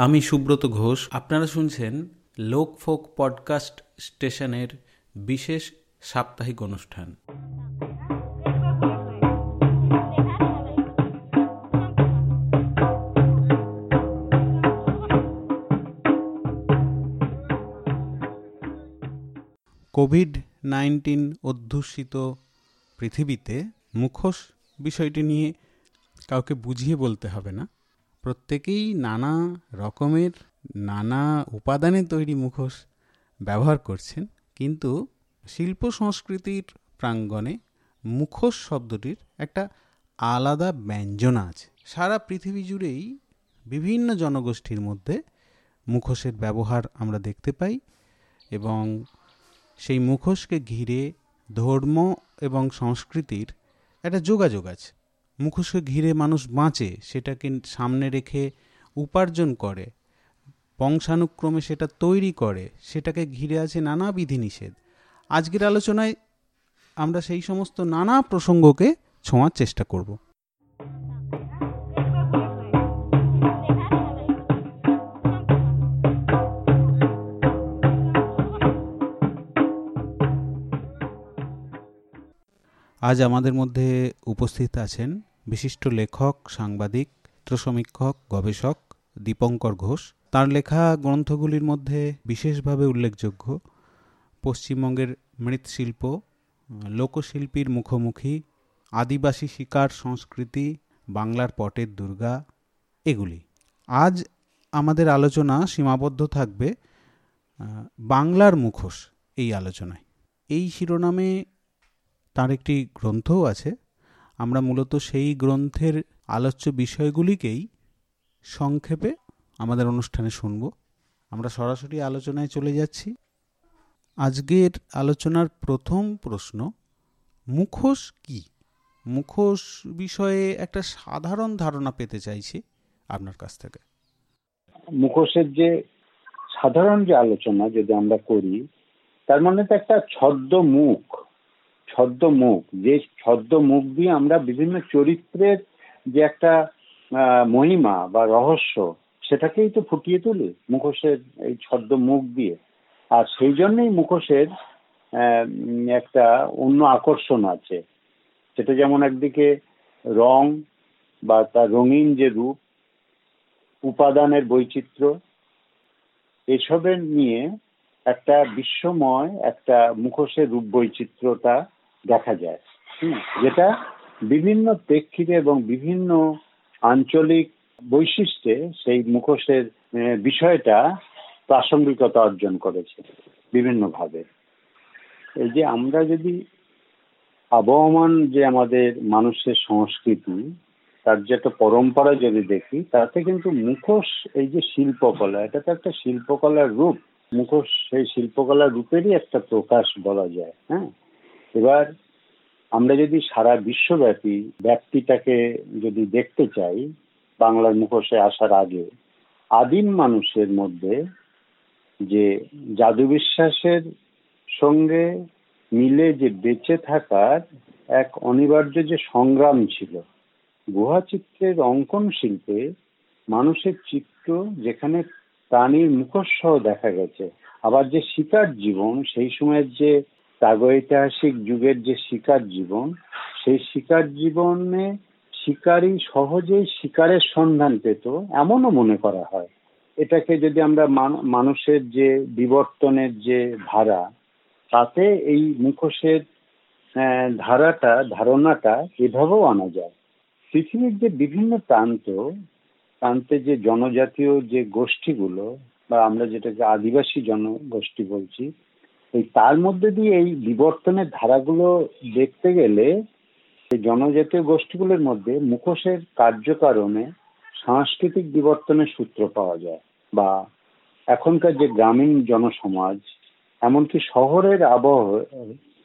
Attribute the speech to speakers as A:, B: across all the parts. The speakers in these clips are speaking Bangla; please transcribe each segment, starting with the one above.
A: আমি সুব্রত ঘোষ। আপনারা শুনছেন লোকফোক পডকাস্ট স্টেশনের বিশেষ সাপ্তাহিক অনুষ্ঠান। কোভিড নাইন্টিন অধ্যুষিত পৃথিবীতে মুখোশ বিষয়টি নিয়ে কাউকে বুঝিয়ে বলতে হবে না। প্রত্যেকেই নানা রকমের, নানা উপাদানে তৈরি মুখোশ ব্যবহার করছেন। কিন্তু শিল্প সংস্কৃতির প্রাঙ্গণে মুখোশ শব্দটির একটা আলাদা ব্যঞ্জনা আছে। সারা পৃথিবী জুড়েই বিভিন্ন জনগোষ্ঠীর মধ্যে মুখোশের ব্যবহার আমরা দেখতে পাই এবং সেই মুখোশকে ঘিরে ধর্ম এবং সংস্কৃতির একটা যোগাযোগ আছে। মুখোশকে ঘিরে মানুষ বাঁচে, সেটাকে সামনে রেখে উপার্জন করে, বংশানুক্রমে সেটা তৈরি করে, সেটাকে ঘিরে আছে নানা বিধিনিষেধ। আজকের আলোচনায় আমরা সেই সমস্ত নানা প্রসঙ্গকে ছোঁয়ার চেষ্টা করব। আজ আমাদের মধ্যে উপস্থিত আছেন বিশিষ্ট লেখক, সাংবাদিক চিত্রসমীক্ষক গবেষক দীপঙ্কর ঘোষ। তার লেখা গ্রন্থগুলির মধ্যে বিশেষভাবে উল্লেখযোগ্য পশ্চিমবঙ্গের মৃৎশিল্প, লোকশিল্পীর মুখোমুখি, আদিবাসী শিকার সংস্কৃতি, বাংলার পটের দুর্গা, এগুলি। আজ আমাদের আলোচনা সীমাবদ্ধ থাকবে বাংলার মুখোশ এই আলোচনায়। এই শিরোনামে তার একটি গ্রন্থও আছে আমরা মূলত সেই গ্রন্থের আলোচ্য বিষয়গুলিকেই সংক্ষেপে আমাদের অনুষ্ঠানে শুনব। আমরা সরাসরি আলোচনায় চলে যাচ্ছি। আজকের আলোচনার প্রথম প্রশ্ন, মুখোশ কি? মুখোশ বিষয়ে একটা সাধারণ ধারণা পেতে চাইছি আপনার কাছ থেকে।
B: মুখোশের যে সাধারণ যে আলোচনা যদি আমরা করি, তার মানে তো একটা ছদ্ম মুখ ছদ্ম মুখ যে ছদ্ম মুখ দিয়ে আমরা বিভিন্ন চরিত্রের যে একটা মহিমা বা রহস্য, সেটাকেই তো ফুটিয়ে তুলি মুখোশের এই ছদ্ম মুখ দিয়ে। আর সেই জন্যই মুখোশের একটা অন্য আকর্ষণ আছে। সেটা যেমন একদিকে রং বা তার রঙিন যে রূপ, উপাদানের বৈচিত্র্য, এসবের নিয়ে একটা বিশ্বময় একটা মুখোশের রূপ বৈচিত্র্যতা দেখা যায়। যেটা বিভিন্ন প্রেক্ষিতে এবং বিভিন্ন আঞ্চলিক বৈশিষ্ট্যে সেই মুখোশের বিষয়টা প্রাসঙ্গিকতা অর্জন করেছে বিভিন্নভাবে। এই যে আমরা যদি আবহমান যে আমাদের মানুষের সংস্কৃতি, তার যে একটা পরম্পরা যদি দেখি, তাতে কিন্তু মুখোশ এই যে শিল্পকলা, এটা তো একটা শিল্পকলার রূপ। মুখোশ সেই শিল্পকলার রূপেরই একটা প্রকাশ বলা যায় হ্যাঁ? এবার আমরা যদি সারা বিশ্বব্যাপী ব্যক্তিটাকে যদি দেখতে চাই, বাংলার মুখোশে আসার আগে, আদিম মানুষের মধ্যে যে জাদু বিশ্বাসের সঙ্গে মিলে যে বেঁচে থাকার এক অনিবার্য যে সংগ্রাম ছিল গুহাচিত্রের অঙ্কন শিল্পে মানুষের চিত্র যেখানে প্রাণীর মুখোশ সহ দেখা গেছে, আবার যে শিকার জীবন, সেই সময়ের যে প্রাগৈতিহাসিক যুগের যে শিকার জীবন, সেই শিকার জীবনে শিকারী সহজেই শিকারের সন্ধান পেত, এমনও মনে করা হয়। এটাকে যদি আমরা মানুষের যে বিবর্তনের যে ধারা, তাতে এই মুখোশের ধারাটা, ধারণাটা এভাবেও আনা যায়। পৃথিবীর যে বিভিন্ন প্রান্ত, প্রান্তে যে জনজাতীয় যে গোষ্ঠীগুলো, বা আমরা যেটাকে আদিবাসী জনগোষ্ঠী বলছি এই তার মধ্যে দিয়ে এই বিবর্তনের ধারাগুলো দেখতে গেলে জনজাতীয় গোষ্ঠীগুলোর মধ্যে মুখোশের কার্যকারণে সাংস্কৃতিক বিবর্তনের সূত্র পাওয়া যায় বা এখনকার যে গ্রামীণ জনসমাজ, এমনকি শহরের আবহ,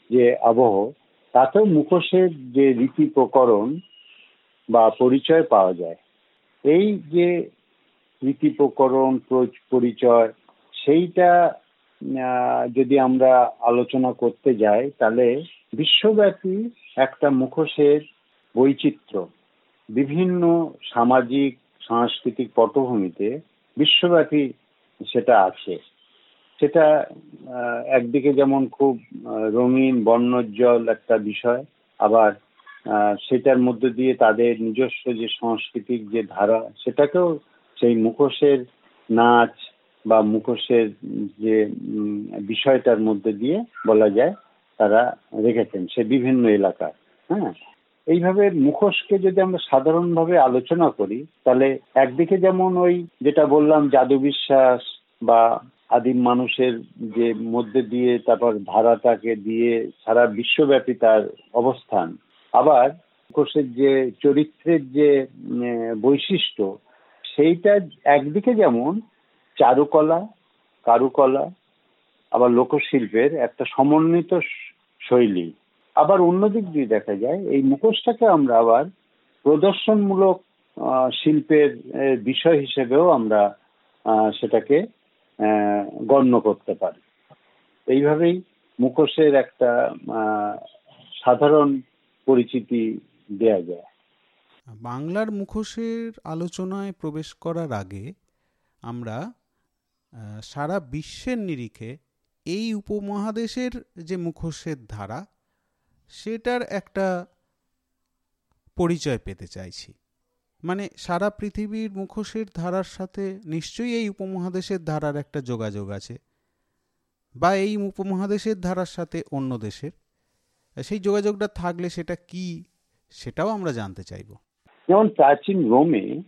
B: যে আবহ, তাতেও মুখোশের যে রীতি প্রকরণ বা পরিচয় পাওয়া যায়। এই যে রীতি প্রকরণ পরিচয়, সেইটা যদি আমরা আলোচনা করতে যাই, তাহলে বিশ্বব্যাপী একটা মুখোশের বৈচিত্র্য। বিভিন্ন সামাজিক, সাংস্কৃতিক পটভূমিতে বিশ্বব্যাপী সেটা আছে। সেটা একদিকে যেমন খুব রঙিন, বর্ণোজ্জ্বল একটা বিষয়, আবার সেটার মধ্যে দিয়ে তাদের নিজস্ব যে সাংস্কৃতিক যে ধারা, সেটাকেও সেই মুখোশের নাচ বা মুখোশের যে বিষয়টার মধ্যে দিয়ে বলা যায়, তারা রেখেছেন সে বিভিন্ন এলাকায় হ্যাঁ? এইভাবে মুখোশকে যদি আমরা সাধারণভাবে আলোচনা করি, তাহলে একদিকে যেমন ওই যেটা বললাম, জাদু বিশ্বাস বা আদিম মানুষের যে মধ্যে দিয়ে তারপর ধারাটাকে দিয়ে সারা বিশ্বব্যাপী তার অবস্থান, আবার মুখোশের যে চরিত্রের যে বৈশিষ্ট্য, সেইটা একদিকে যেমন চারুকলা, কারুকলা, আবার লোকশিল্পের একটা সমন্বিত শৈলী। আবার অন্যদিক দিয়ে দেখা যায়, এই মুখোশটাকে আমরা আবার প্রদর্শনমূলক শিল্পের বিষয় হিসেবেও আমরা সেটাকে গণ্য করতে পারি। এইভাবেই মুখোশের একটা সাধারণ পরিচিতি দেয়া যায়।
A: বাংলার মুখোশের আলোচনায় প্রবেশ করার আগে আমরা সারা বিশ্বের নিরিখে এই উপমহাদেশের যে মুখোশের ধারা, সেটার একটা পরিচয় পেতে চাইছি। মানে সারা পৃথিবীর মুখোশের ধারার সাথে নিশ্চয়ই এই উপমহাদেশের ধারার একটা যোগাযোগ আছে বা এই উপমহাদেশের ধারার সাথে অন্য দেশের। সেই যোগাযোগটা থাকলে সেটা কি, সেটাও আমরা জানতে চাইব।
B: যেমন প্রাচীন রোমে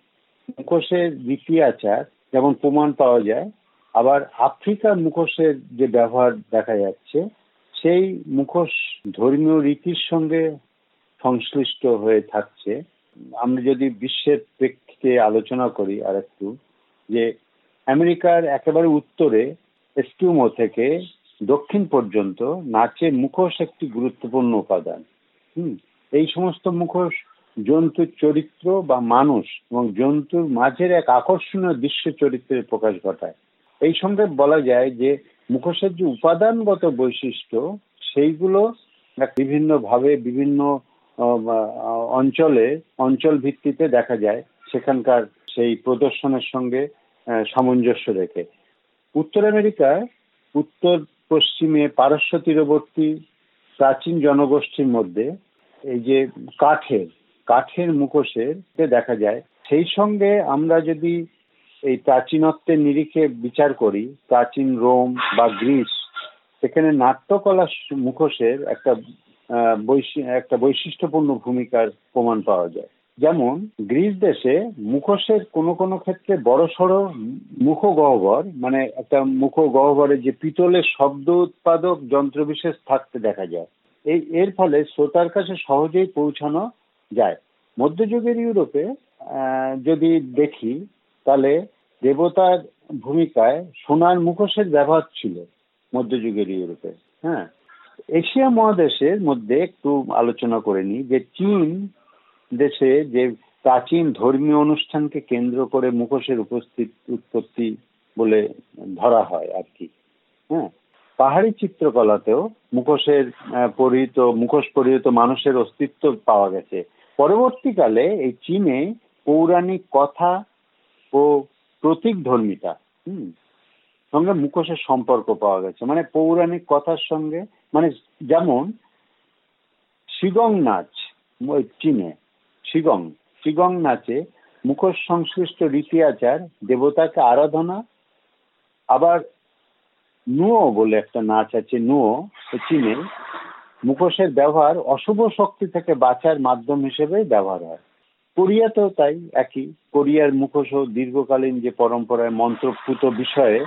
B: মুখোশের রীতি আচার যেমন প্রমাণ পাওয়া যায় আবার আফ্রিকার মুখোশের যে ব্যবহার দেখা যাচ্ছে, সেই মুখোশ ধর্মীয় রীতির সঙ্গে সংশ্লিষ্ট হয়ে থাকছে। আমরা যদি বিশ্বের প্রেক্ষিতে আলোচনা করি আর একটু যে আমেরিকার একেবারে উত্তরে এস্কিউমো থেকে দক্ষিণ পর্যন্ত নাচের মুখোশ একটি গুরুত্বপূর্ণ উপাদান। হুম, এই সমস্ত মুখোশ জন্তুর চরিত্র বা মানুষ এবং জন্তুর মাঝের এক আকর্ষণীয় দৃশ্য চরিত্রের প্রকাশ ঘটায়। এই সঙ্গে বলা যায় যে মুখোশের যে উপাদানগত বৈশিষ্ট্য, সেইগুলো বিভিন্নভাবে বিভিন্ন অঞ্চলে অঞ্চল ভিত্তিতে দেখা যায়, সেখানকার সেই প্রদর্শনের সঙ্গে সামঞ্জস্য রেখে। উত্তর আমেরিকায় উত্তর পশ্চিমে পারস্য তীরবর্তী প্রাচীন জনগোষ্ঠীর মধ্যে এই যে কাঠের কাঠের মুখোশের দেখা যায়, সেই সঙ্গে আমরা যদি এই প্রাচীনত্বের নিরিখে বিচার করি, প্রাচীন রোম বা গ্রিস, সেখানে নাট্যকলা মুখোশের একটা একটা বৈশিষ্ট্যপূর্ণ ভূমিকার প্রমাণ পাওয়া যায়। যেমন, গ্রিস দেশে মুখোশের কোনো কোনো ক্ষেত্রে বড় সড়ো মুখ গহ্বর মানে একটা মুখ গহ্বরে যে পিতলের শব্দ উৎপাদক যন্ত্রবিশেষ থাকতে দেখা যায়। এই, এর ফলে শ্রোতার কাছে সহজেই পৌঁছানো যায়। মধ্যযুগের ইউরোপে যদি দেখি, তাহলে দেবতার ভূমিকায় সোনার মুখোশের ব্যবহার ছিল মধ্যযুগের ইউরোপে হ্যাঁ? এশিয়া মহাদেশের মধ্যে একটু আলোচনা করে নিই যে চীন দেশে যে প্রাচীন ধর্মীয় অনুষ্ঠানকে কেন্দ্র করে মুখোশের উপস্থিত, উৎপত্তি বলে ধরা হয় আর কি হ্যাঁ? পাহাড়ি চিত্রকলাতেও মুখোশের পরিহিত, মুখোশ পরিহিত মানুষের অস্তিত্ব পাওয়া গেছে। পরবর্তীকালে এই চীনে পৌরাণিক কথা ও প্রতীক ধর্মিতা, হুম, সঙ্গে মুখোশের সম্পর্ক পাওয়া গেছে। মানে পৌরাণিক কথার সঙ্গে মানে যেমন শিগং নাচ, ওই চীনে, শিগং শিগং নাচে মুখোশ সংশ্লিষ্ট রীতি আচার দেবতাকে আরাধনা, আবার নুয়ো বলে একটা নাচ আছে, নুয়ো চীনে, মুখোশের ব্যবহার অশুভ শক্তি থেকে বাঁচার মাধ্যম হিসেবে ব্যবহার হয়। কোরিয়াতেও তাই একই। কোরিয়ার মুখোশ দীর্ঘকালীন যে পরম্পরায় মন্ত্রপুত বিষয়ে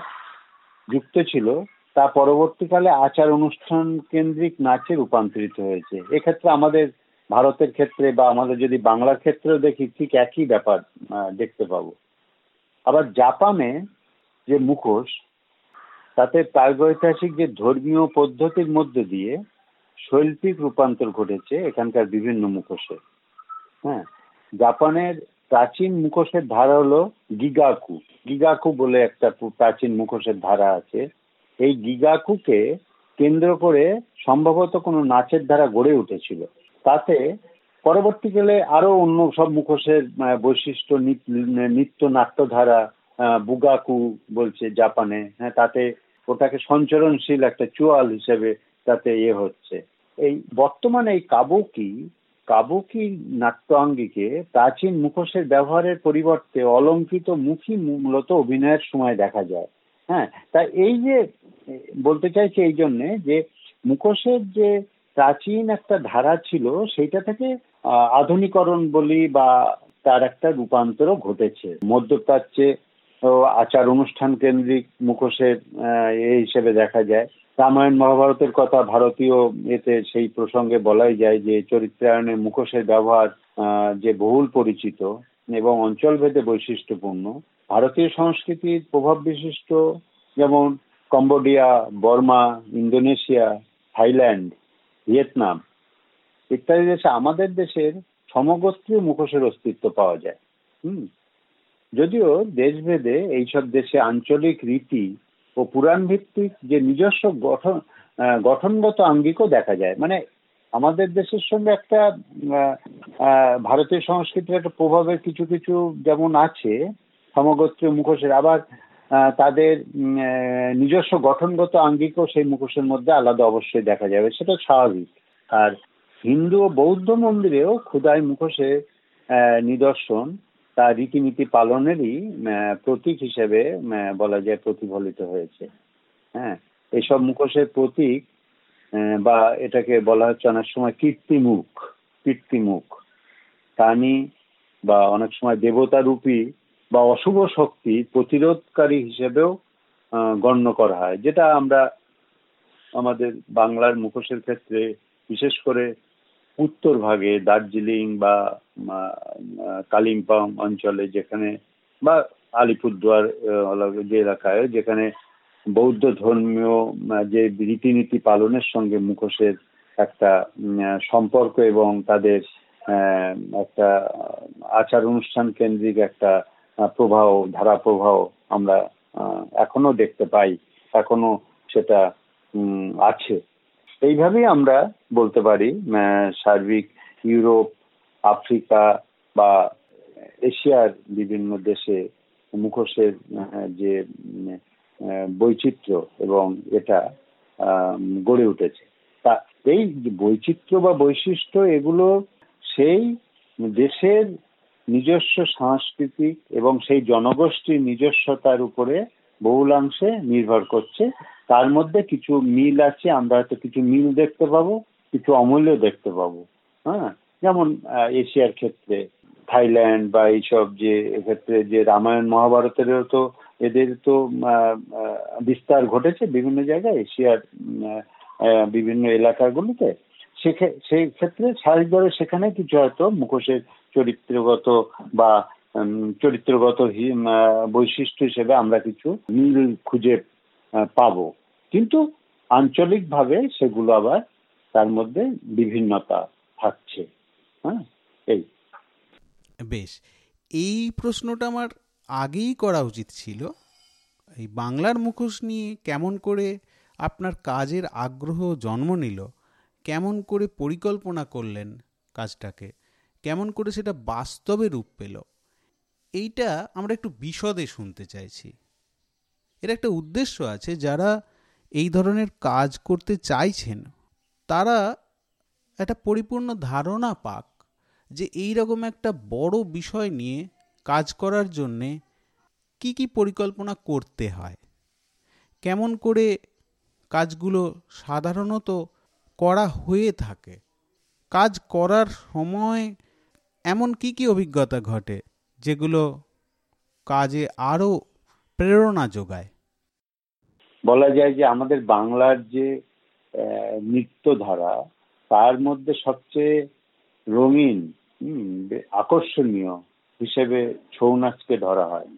B: যুক্ত ছিল, তা পরবর্তীকালে আচার অনুষ্ঠান কেন্দ্রিক নাচে রূপান্তরিত হয়েছে। এক্ষেত্রে আমাদের ভারতের ক্ষেত্রে বা আমাদের যদি বাংলার ক্ষেত্রেও দেখি, ঠিক একই ব্যাপার দেখতে পাবো। আবার জাপানে যে মুখোশ, তাতে প্রাগৈতিহাসিক যে ধর্মীয় পদ্ধতির মধ্যে দিয়ে শৈল্পিক রূপান্তর ঘটেছে এখানকার বিভিন্ন মুখোশে। হ্যাঁ জাপানের প্রাচীন মুখোশের ধারা হলো গিগাকু। গিগাকু বলে একটা প্রাচীন মুখোশের ধারা আছে। এই গিগাকুকে কেন্দ্র করে সম্ভবত কোনো নাচের ধারা গড়ে উঠেছিল। তাতে পরবর্তীকালে আরও অন্য সব মুখোশের বৈশিষ্ট্য নৃত্য নাট্যধারা বুগাকু বলছে জাপানে। হ্যাঁ তাতে ওটাকে সঞ্চরণশীল একটা চুয়াল হিসেবে তাতে ইয়ে হচ্ছে। এই বর্তমানে এই কাবুকি কাবুকি নাট্যাঙ্গিকে প্রাচীন মুখোশের ব্যবহারের পরিবর্তে অলঙ্কৃত মুখী মূলত অভিনয়ের সময় দেখা যায়। হ্যাঁ তা এই যে, বলতে চাইছি এই জন্যে যে, মুখোশের যে প্রাচীন একটা ধারা ছিল, সেইটা থেকে আধুনিকরণ বলি বা তার একটা রূপান্তরও ঘটেছে। মধ্যপ্রাচ্যে আচার অনুষ্ঠান কেন্দ্রিক মুখোশের এ হিসেবে দেখা যায়। রামায়ণ মহাভারতের কথা ভারতীয় এতে সেই প্রসঙ্গে বলাই যায় যে চরিত্রায়নে মুখোশের ব্যবহার যে বহুল পরিচিত এবং অঞ্চলভেদে বৈশিষ্ট্যপূর্ণ। ভারতীয় সংস্কৃতির প্রভাব বিশিষ্ট যেমন Cambodia, Burma, Indonesia, Thailand, Vietnam ইত্যাদি দেশে আমাদের দেশের সমগোত্রীয় মুখোশের অস্তিত্ব পাওয়া যায়। হুম। যদিও দেশভেদে এইসব দেশে আঞ্চলিক রীতি ও পুরাণ ভিত্তিক যে নিজস্ব গঠন গঠনগত আঙ্গিকও দেখা যায়। মানে আমাদের দেশের সঙ্গে একটা ভারতীয় সংস্কৃতির একটা প্রভাবের কিছু কিছু যেমন আছে সমগোত্রীয় মুখোশের, আবার তাদের নিজস্ব গঠনগত আঙ্গিকও সেই মুখোশের মধ্যে আলাদা অবশ্যই দেখা যাবে। সেটা স্বাভাবিক। আর হিন্দু ও বৌদ্ধ মন্দিরেও ক্ষুদাই মুখোশের নিদর্শন তার রীতিনীতি পালনেরই প্রতীক হিসেবে বলা যায় প্রতিফলিত হয়েছে। হ্যাঁ এইসব মুখোশের প্রতীক বা এটাকে বলা হচ্ছে অনেক সময় কীর্তিমুখ কীর্তিমুখ। প্রাণী বা অনেক সময় দেবতা রূপী বা অশুভ শক্তি প্রতিরোধকারী হিসেবেও গণ্য করা হয়। যেটা আমরা আমাদের বাংলার মুখোশের ক্ষেত্রে, বিশেষ করে উত্তর ভাগে দার্জিলিং বা কালিম্পং অঞ্চলে যেখানে বা আলিপুরদুয়ার যে এলাকায়, যেখানে বৌদ্ধ ধর্মীয় যে রীতিনীতি পালনের সঙ্গে মুখোশের একটা সম্পর্ক এবং তাদের একটা আচার অনুষ্ঠান কেন্দ্রিক একটা প্রবাহ ধারা প্রবাহ আমরা এখনও দেখতে পাই। এখনও সেটা আছে। এইভাবেই আমরা বলতে পারি সার্বিক ইউরোপ, আফ্রিকা বা এশিয়ার বিভিন্ন দেশে মুখোশের যে বৈচিত্র্য এবং এটা গড়ে উঠেছে। তা এই বৈচিত্র্য বা বৈশিষ্ট্য এগুলো সেই দেশের নিজস্ব সাংস্কৃতিক এবং সেই জনগোষ্ঠীর নিজস্বতার উপরে বহুলাংশে নির্ভর করছে। তার মধ্যে কিছু মিল আছে, আমরা হয়তো কিছু মিল দেখতে পাবো, কিছু অমূল্য দেখতে পাবো। হ্যাঁ? যেমন এশিয়ার ক্ষেত্রে, থাইল্যান্ড বা এইসব যে এক্ষেত্রে যে রামায়ণ মহাভারতেরও তো এদের তো বিস্তার ঘটেছে বিভিন্ন জায়গায়, এশিয়ার বিভিন্ন এলাকাগুলোতে। সেই ক্ষেত্রে স্বাভাবিকভাবে সেখানে কিছু হয়তো মুখোশের চরিত্রগত বা চরিত্রগত বৈশিষ্ট্য হিসেবে আমরা কিছু মিল খুঁজে পাবো। কিন্তু আঞ্চলিকভাবে সেগুলো আবার তার মধ্যে বিভিন্নতা থাকছে। হ্যাঁ এই।
A: বেশ, এই প্রশ্নটা আমার আগেই করা উচিত ছিল। এই বাংলার মুখোশ নিয়ে কেমন করে আপনার কাজের আগ্রহ জন্ম নিল, কেমন করে পরিকল্পনা করলেন কাজটাকে, কেমন করে সেটা বাস্তবে রূপ পেল, এইটা আমরা একটু বিশদে শুনতে চাইছি। এর একটা উদ্দেশ্য আছে, যারা এই ধরনের কাজ করতে চাইছেন, তারা একটা পরিপূর্ণ ধারণা পাক যে এই রকম একটা বড় বিষয় নিয়ে কাজ করার জন্যে কি কি পরিকল্পনা করতে হয়। কেমন করে কাজগুলো সাধারণত করা হয়ে থাকে। কাজ করার সময় এমন কি কি অভিজ্ঞতা ঘটে, যেগুলো কাজে আরও প্রেরণা যোগায়?
B: বলা যায় যে আমাদের বাংলার যে নৃত্যধারা, তার মধ্যে সবচেয়ে রঙিন আকর্ষণীয় হিসেবে ছৌ নাচকে ধরা হয়।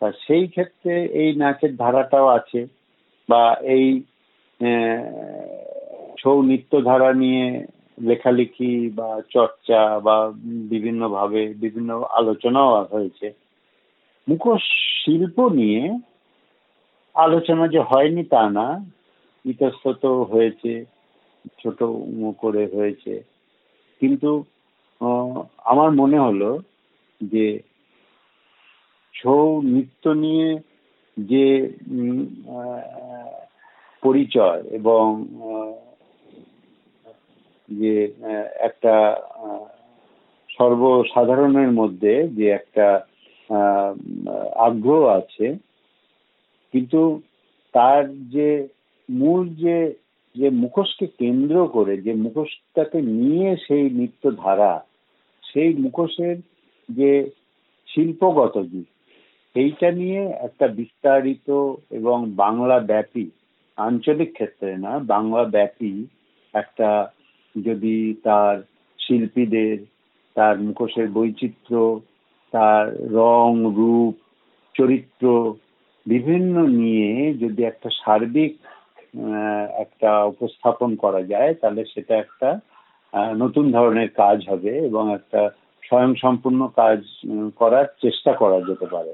B: তা সেই ক্ষেত্রে এই নাচের ধারাটাও আছে বা এই ছৌ নৃত্যধারা নিয়ে লেখালেখি বা চর্চা বা বিভিন্নভাবে বিভিন্ন আলোচনাও হয়েছে। মুখোশ শিল্প নিয়ে আলোচনা যে হয়নি তা না, ইতস্তত হয়েছে, ছোট করে হয়েছে। কিন্তু আমার মনে হলো যে, ছৌ নৃত্য নিয়ে যে পরিচয় এবং যে একটা সর্বসাধারণের মধ্যে যে একটা আগ্রহ আছে কিন্তু তার যে মূল যে যে মুখোশকে কেন্দ্র করে, যে মুখোশটাকে নিয়ে সেই নৃত্য ধারা সেই মুখোশের যে শিল্পগত দিক, সেইটা নিয়ে একটা বিস্তারিত এবং বাংলা ব্যাপী আঞ্চলিক ক্ষেত্রে না বাংলা ব্যাপী একটা যদি তার শিল্পীদের, তার মুখোশের বৈচিত্র্য, তার রং, রূপ, চরিত্র বিভিন্ন নিয়ে যদি একটা সার্বিক একটা উপস্থাপন করা যায়, তাহলে সেটা একটা নতুন ধরনের কাজ হবে এবং একটা স্বয়ং সম্পূর্ণ কাজ করার চেষ্টা করা যেতে পারে।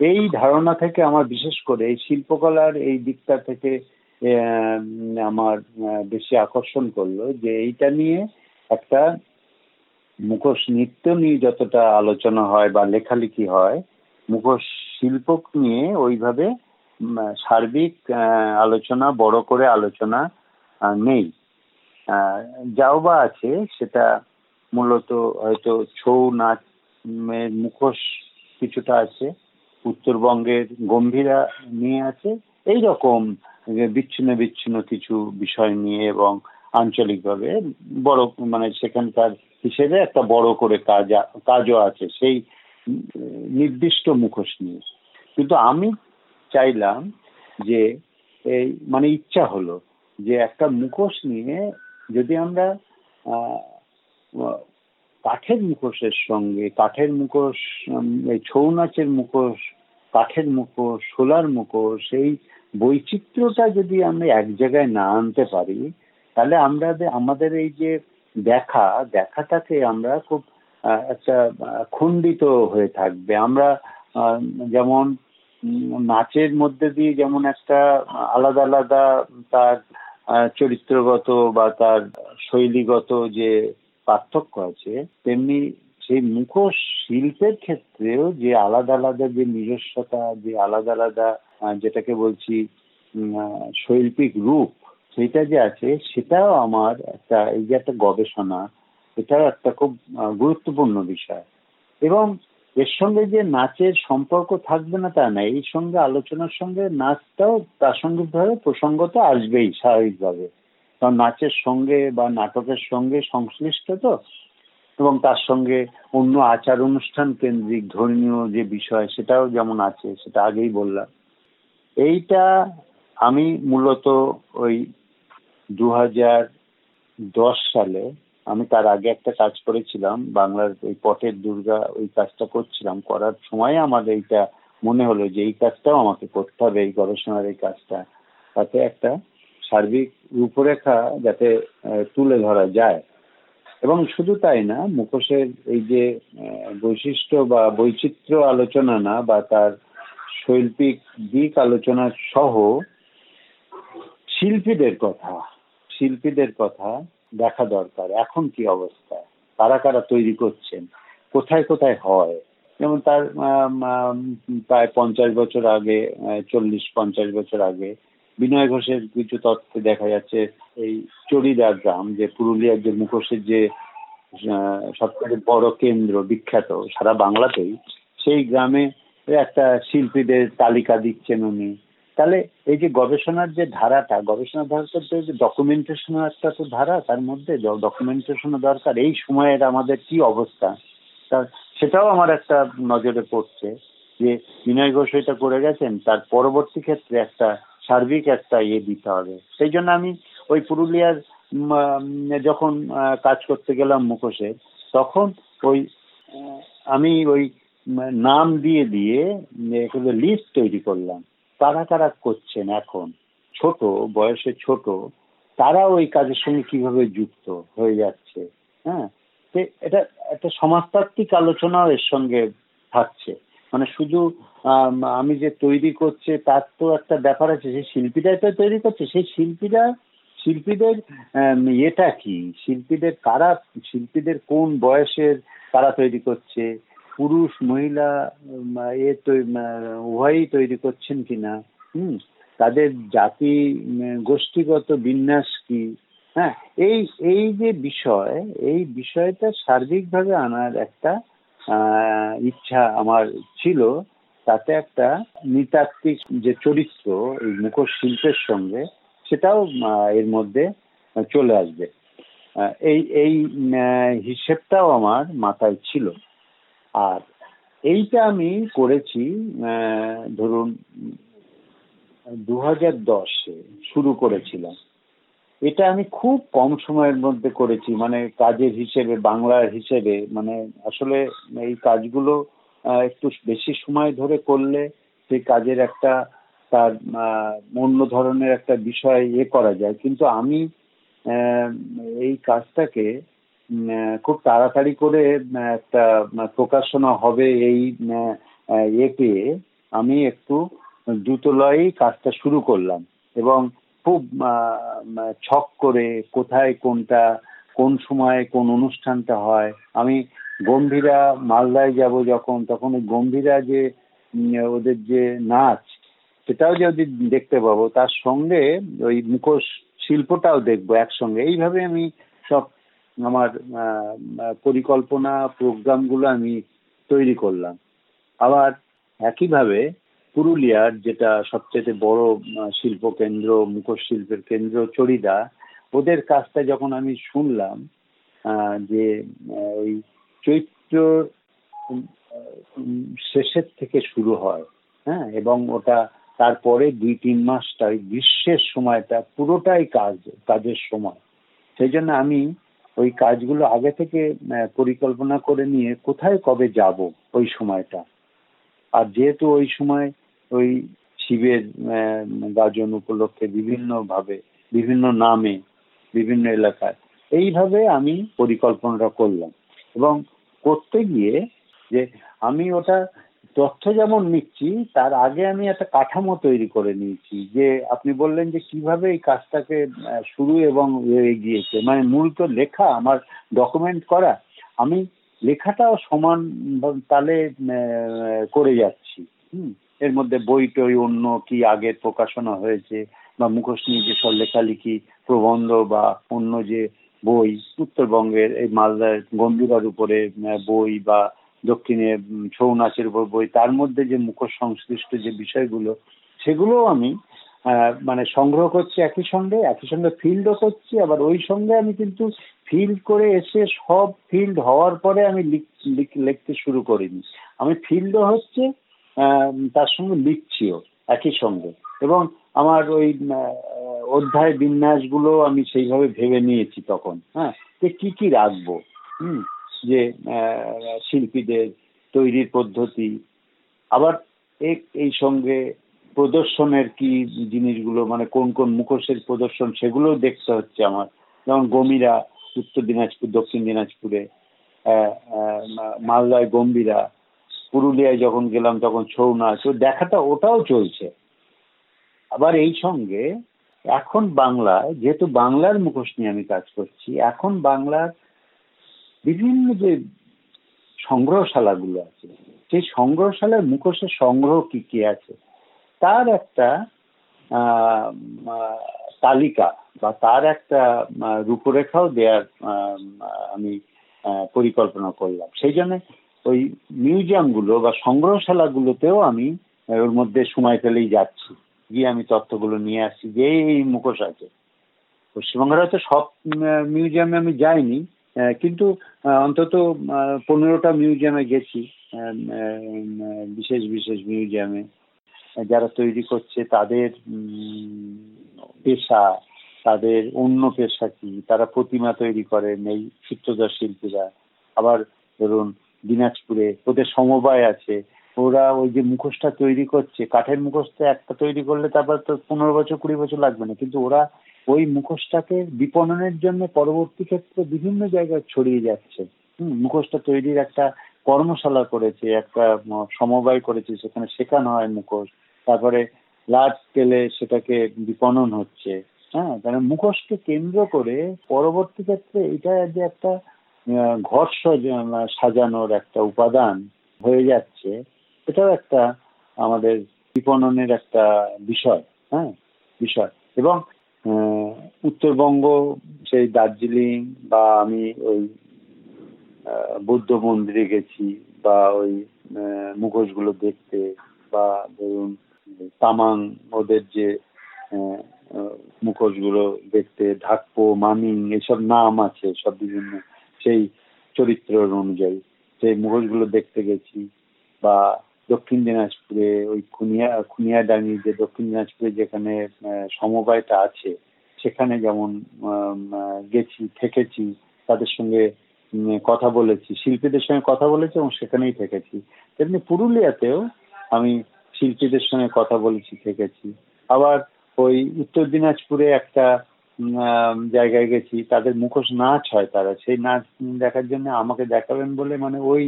B: এই ধারণা থেকে আমার, বিশেষ করে এই শিল্পকলার এই দিকটা থেকে আমার বেশি আকর্ষণ করল যে এইটা নিয়ে একটা মুখোশ নৃত্য নিয়ে যতটা আলোচনা হয় বা লেখালেখি হয়, মুখোশ শিল্প নিয়ে ওইভাবে সার্বিক আলোচনা, বড় করে আলোচনা নেই। যাও বা আছে সেটা মূলত হয়তো ছৌ নাচ মুখোশ কিছুটা আছে, উত্তরবঙ্গের গম্ভীরা নিয়ে আছে এই রকম বিচ্ছিন্ন বিচ্ছিন্ন কিছু বিষয় নিয়ে এবং আঞ্চলিকভাবে বড় মানে সেখানকার হিসেবে একটা বড় করে কাজ, কাজও আছে, সেই নির্দিষ্ট মুখোশ নিয়ে। কিন্তু আমি চাইলাম যে এই মানে ইচ্ছা হলো যে একটা মুখোশ নিয়ে যদি আমরা কাঠের মুখোশের সঙ্গে, কাঠের মুখোশ এই ছৌ নাচের মুখোশ, কাঠের মুখোশ, সোলার মুখোশ, সেই বৈচিত্র্যটা যদি আমরা এক জায়গায় না আনতে পারি, তাহলে আমরা আমাদের এই যে দেখা, দেখাটাকে আমরা খুব একটা খণ্ডিত হয়ে থাকবে। আমরা যেমন নাচের মধ্যে দিয়ে যেমন একটা আলাদা আলাদা তার চরিত্রগত বা তার শৈলীগত যে পার্থক্য আছে, তেমনি সেই মুখোশ শিল্পের ক্ষেত্রেও যে আলাদা আলাদা যে নিজস্বতা, যে আলাদা আলাদা যেটাকে বলছি শৈল্পিক রূপ সেটা যে আছে, সেটাও আমার একটা, এই যে একটা গবেষণা, এটাও একটা খুব গুরুত্বপূর্ণ বিষয়। এবং এর সঙ্গে যে নাচের সম্পর্ক থাকবে না তা না এই সঙ্গে আলোচনার সঙ্গে নাচটাও প্রাসঙ্গিকভাবে প্রসঙ্গত আসবেই স্বাভাবিকভাবে। কারণ নাচের সঙ্গে বা নাটকের সঙ্গে সংশ্লিষ্ট তো, এবং তার সঙ্গে অন্য আচার অনুষ্ঠান কেন্দ্রিক ধর্মীয় যে বিষয়, সেটাও যেমন আছে, সেটা আগেই বললাম। এইটা আমি মূলত ওই দু সালে আমি তার আগে একটা কাজ করেছিলাম, বাংলার ওই পটের দুর্গা ওই কাজটা করছিলাম। করার সময় আমার এইটা মনে হলো যে এই কাজটাও আমাকে করতে হবে, এই গবেষণার এই কাজটা। তাতে একটা সার্বিক রূপরেখা যাতে তুলে ধরা যায়। এবং শুধু তাই না, মুখোশের এই যে বৈশিষ্ট্য বা বৈচিত্র্য আলোচনা না, বা তার শৈল্পিক দিক আলোচনা সহ শিল্পীদের কথা শিল্পীদের কথা দেখা দরকার। এখন কি অবস্থা? কারা কারা তৈরি করছেন? কোথায় কোথায় হয়? যেমন তার প্রায় পঞ্চাশ বছর আগে চল্লিশ, পঞ্চাশ বছর আগে বিনয় ঘোষের কিছু তথ্যে দেখা যাচ্ছে, এই চড়িদা গ্রাম যে পুরুলিয়ার যে মুখোশের যে সবথেকে বড় কেন্দ্র, বিখ্যাত সারা বাংলাতেই, সেই গ্রামে একটা শিল্পীদের তালিকা দিচ্ছেন উনি। তাহলে এই যে গবেষণার যে ধারাটা, গবেষণার ধারাটা তো ডকুমেন্টেশন একটা তো ধারা, তার মধ্যে ডকুমেন্টেশনও দরকার। এই সময়ের আমাদের কি অবস্থা? তা সেটাও আমার একটা নজরে পড়ছে যে বিনয় ঘোষ এটা করে গেছেন, তার পরবর্তী ক্ষেত্রে একটা সার্বিক একটা ইয়ে দিতে হবে। সেই জন্য আমি ওই পুরুলিয়ার যখন কাজ করতে গেলাম মুখোশের তখন ওই আমি ওই নাম দিয়ে দিয়ে লিস্ট তৈরি করলাম। কারা কারা করছেন এখন। ছোট, বয়সে ছোট তারা ওই কাজের সঙ্গে কীভাবে যুক্ত হয়ে যাচ্ছে হ্যাঁ? এটা একটা সমাজতাত্ত্বিক আলোচনাও এর সঙ্গে থাকছে। মানে শুধু, আমি যে তৈরি করছে তার তো একটা ব্যাপার আছে সেই শিল্পীরাই তো তৈরি করছে সেই শিল্পীরা, শিল্পীদের ইয়েটা কি? শিল্পীদের কারা, শিল্পীদের কোন বয়সের কারা তৈরি করছে? পুরুষ মহিলা এ উভয়ই তৈরি করছেন কিনা হুম তাদের জাতি গোষ্ঠীগত বিন্যাস কি হ্যাঁ এই এই যে বিষয় এই বিষয়টা সার্বিকভাবে আনার একটা ইচ্ছা আমার ছিল তাতে একটা নৃতাত্ত্বিক যে চরিত্র এই মুখোশ শিল্পের সঙ্গে সেটাও এর মধ্যে চলে আসবে এই এই হিসেবটাও আমার মাথায় ছিল আর এইটা আমি করেছি ধরুন দু হাজার দশে শুরু করেছিলাম। এটা আমি খুব কম সময়ের মধ্যে করেছি মানে কাজের হিসেবে, বাংলার হিসেবে মানে আসলে এই কাজগুলো একটু বেশি সময় ধরে করলে সেই কাজের একটা, তার অন্য ধরনের একটা বিষয় ইয়ে করা যায়। কিন্তু আমি এই কাজটাকে খুব তাড়াতাড়ি করে একটা প্রকাশনা হবে এই পেয়ে আমি একটু দ্রুতলয়েই কাজটা শুরু করলাম এবং খুব ছক করে কোথায় কোনটা, কোন সময় কোন অনুষ্ঠানটা হয়। আমি গম্ভীরা মালদায় যাব যখন, তখন ওই গম্ভীরা যে ওদের যে নাচ, সেটাও যদি দেখতে পাবো। তার সঙ্গে ওই মুখোশ শিল্পটাও দেখব একসঙ্গে। এইভাবে আমি সব আমার পরিকল্পনা, প্রোগ্রামগুলো আমি তৈরি করলাম। আবার একইভাবে পুরুলিয়ার যেটা সবচেয়ে বড় শিল্প কেন্দ্র মুখোশ শিল্পের কেন্দ্র চড়িদা, ওদের কাজটা যখন আমি শুনলাম যে ওই চৈত্র শেষের থেকে শুরু হয় হ্যাঁ এবং ওটা তারপরে দুই, তিন মাসটা গ্রীষ্মের সময়টা পুরোটাই কাজ, কাজের সময়। সেই জন্য আমি ওই কাজগুলো আগে থেকে পরিকল্পনা করে নিয়ে কোথায় কবে যাব ওই সময়টা? আর যেহেতু ওই সময় ওই শিবের গাজন উপলক্ষে বিভিন্নভাবে, বিভিন্ন নামে, বিভিন্ন এলাকায়, এইভাবে আমি পরিকল্পনাটা করলাম। এবং করতে গিয়ে যে আমি ওটা তথ্য যেমন নিচ্ছি, তার আগে আমি একটা কাঠামো তৈরি করে নিয়েছি যে আপনি বললেন যে কীভাবে এই কাজটাকে শুরু এবং এগিয়েছে। মানে মূল তো লেখা, আমার ডকুমেন্ট করা। আমি লেখাটাও সমান তালে করে যাচ্ছি। হুম? এর মধ্যে বই টই অন্য কি আগের প্রকাশনা হয়েছে, বা মুখোশ নিয়ে যেসব লেখালেখি প্রবন্ধ বা অন্য যে বই, উত্তরবঙ্গের এই মালদার গম্ভীরার উপরে বই বা দক্ষিণে ছৌ নাচের উপর বই, তার মধ্যে যে মুখোশ সংশ্লিষ্ট যে বিষয়গুলো, সেগুলোও আমি মানে সংগ্রহ করছি একই সঙ্গে একই সঙ্গে ফিল্ডও করছি, আবার ওই সঙ্গে আমি কিন্তু ফিল্ড করে এসে সব ফিল্ড হওয়ার পরে আমি লিখতে শুরু করিনি। আমি ফিল্ডও হচ্ছে তার সঙ্গে লিখছিও একই সঙ্গে। এবং আমার ওই অধ্যায় বিন্যাসগুলো আমি সেইভাবে ভেবে নিয়েছি তখন। হ্যাঁ যে কি কি রাখব, হুম? যে শিল্পীদের তৈরির পদ্ধতি। আবার এই সঙ্গে প্রদর্শনের কি জিনিসগুলো মানে কোন কোন মুখোশের প্রদর্শন, সেগুলোও দেখতে হচ্ছে আমার। যেমন গমিরা উত্তর দিনাজপুর, দক্ষিণ দিনাজপুরে মালদায় গম্ভীরা, পুরুলিয়ায় যখন গেলাম তখন ছৌ নাচ দেখাটা ওটাও চলছে। আবার এই সঙ্গে এখন বাংলায়, যেহেতু বাংলার মুখোশ নিয়ে আমি কাজ করছি, এখন বাংলার বিভিন্ন যে সংগ্রহশালাগুলো আছে, সেই সংগ্রহশালায় মুখোশের সংগ্রহ কি কি আছে? তার একটা তালিকা বা তার একটা রূপরেখাও দেওয়ার আমি পরিকল্পনা করলাম। সেই জন্য ওই মিউজিয়ামগুলো বা সংগ্রহশালাগুলোতেও আমি ওর মধ্যে সময় পেলেই যাচ্ছি। গিয়ে আমি তথ্যগুলো নিয়ে আসছি যে এই মুখোশ আছে। পশ্চিমবঙ্গের হয়তো সব মিউজিয়ামে আমি যাইনি কিন্তু অন্তত পনেরোটা মিউজিয়ামে গেছি বিশেষ বিশেষ মিউজিয়ামে যারা তৈরি করছে তাদের পেশা, তাদের অন্য পেশা কি? তারা প্রতিমা তৈরি করেন, এই চিত্রদর শিল্পীরা। আবার ধরুন, দিনাজপুরে ওদের সমবায় আছে। ওরা ওই যে মুখোশটা তৈরি করছে, কাঠের মুখোশটা একটা তৈরি করলে তারপর তো পনেরো বছর, কুড়ি বছর লাগবে না। কিন্তু ওরা ওই মুখোশটাকে বিপণনের জন্য পরবর্তী ক্ষেত্রে বিভিন্ন জায়গায় ছড়িয়ে যাচ্ছে। হুম, মুখোশটা তৈরির একটা কর্মশালা করেছে, একটা সমবায় করেছে, সেখানে শেখানো হয় মুখোশ। তারপরে লার্জ স্কেলে সেটাকে বিপণন হচ্ছে। হ্যাঁ কারণ মুখোশকে কেন্দ্র করে পরবর্তী ক্ষেত্রে এটা যে একটা ঘর সাজানোর একটা উপাদান হয়ে যাচ্ছে, এটাও একটা আমাদের বিপণনের একটা বিষয়। হ্যাঁ বিষয়। এবং উত্তরবঙ্গ, সেই দার্জিলিং বা আমি ওই বুদ্ধ মন্দিরে গেছি বা ওই মুখোশগুলো দেখতে বা ধরুন তামাং ওদের যে মুখোশগুলো দেখতে, ঢাকপো মামিং এসব নাম আছে সব বিভিন্ন, সেই চরিত্রের অনুযায়ী। সেই মুখোশগুলো দেখতে গেছি বা দক্ষিণ দিনাজপুরে, ওই খুনিয়া খুনিয়াডাঙ্গি যে দক্ষিণ দিনাজপুরে যেখানে সমবায়টা আছে, সেখানে যেমন গেছি, থেকেছি, তাদের সঙ্গে কথা বলেছি, শিল্পীদের সঙ্গে কথা বলেছি এবং সেখানেই থেকেছি। তেমনি পুরুলিয়াতেও আমি শিল্পীদের সঙ্গে কথা বলেছি, থেকেছি। আবার ওই উত্তর দিনাজপুরে একটা জায়গায় গেছি, তাদের মুখোশ নাচ হয় তারা। সেই নাচ দেখার জন্য আমাকে দেখাবেন বলে মানে ওই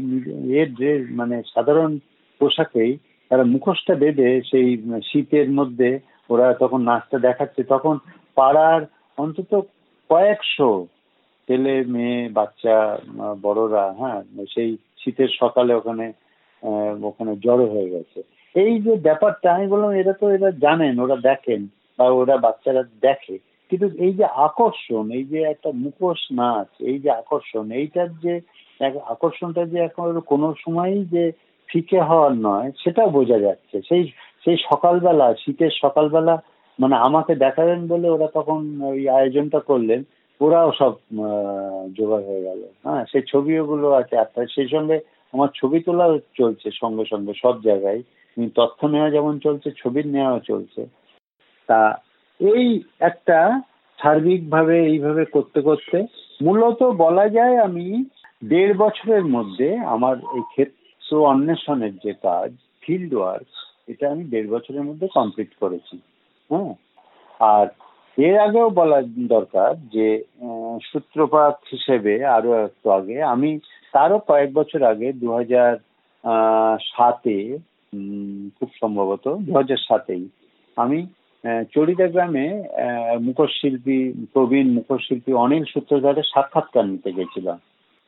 B: এর ড্রেস মানে সাধারণ পোশাকেই তারা মুখোশটা বেঁধে সেই শীতের মধ্যে ওরা তখন নাচটা দেখাচ্ছে। তখন পাড়ার অন্তত কয়েকশো ছেলে, মেয়ে, বাচ্চা বড়রা হ্যাঁ সেই শীতের সকালে ওখানে ওখানে জড়ো হয়ে গেছে। এই যে ব্যাপারটা, আমি বললাম, এরা তো এরা জানেন, ওরা দেখেন বা ওরা বাচ্চারা দেখে। কিন্তু এই যে আকর্ষণ, এই যে একটা মুখোশ নাচ, এই যে আকর্ষণ, এইটার যে আকর্ষণটা যে এখন কোনো সময়ই যে ফিকে হওয়ার নয় সেটাও বোঝা যাচ্ছে। সেই সেই সকালবেলা, শীতের সকালবেলা মানে আমাকে দেখাবেন বলে ওরা তখন ওই আয়োজনটা করলেন, ওরাও সব জোগাড় হয়ে গেল। হ্যাঁ সেই ছবিগুলো আছে, আর সেই সঙ্গে আমার ছবি তোলাও চলছে সঙ্গে সঙ্গে, সব জায়গায়। তথ্য নেওয়া যেমন চলছে ছবির নেওয়া চলছে। তা এই একটা সার্বিকভাবে এইভাবে করতে করতে মূলত বলা যায় আমি দেড় বছরের মধ্যে আমার এই ক্ষেত্র অন্বেষণের যে কাজ ফিল্ড ওয়ার্ক এটা আমি দেড় বছরের মধ্যে কমপ্লিট করেছি। হ্যাঁ? আর এর আগেও বলা দরকার যে সূত্রপাত হিসেবে আরও একটু আগে আমি তারও কয়েক বছর আগে দু হাজার সাতে খুব সম্ভবত দু হাজার সাতেই আমি চড়িদা গ্রামে মুখোশ শিল্পী প্রবীণ মুখোশ শিল্পী অনিল সূত্রধারের সাক্ষাৎকার নিতে গেছিলাম।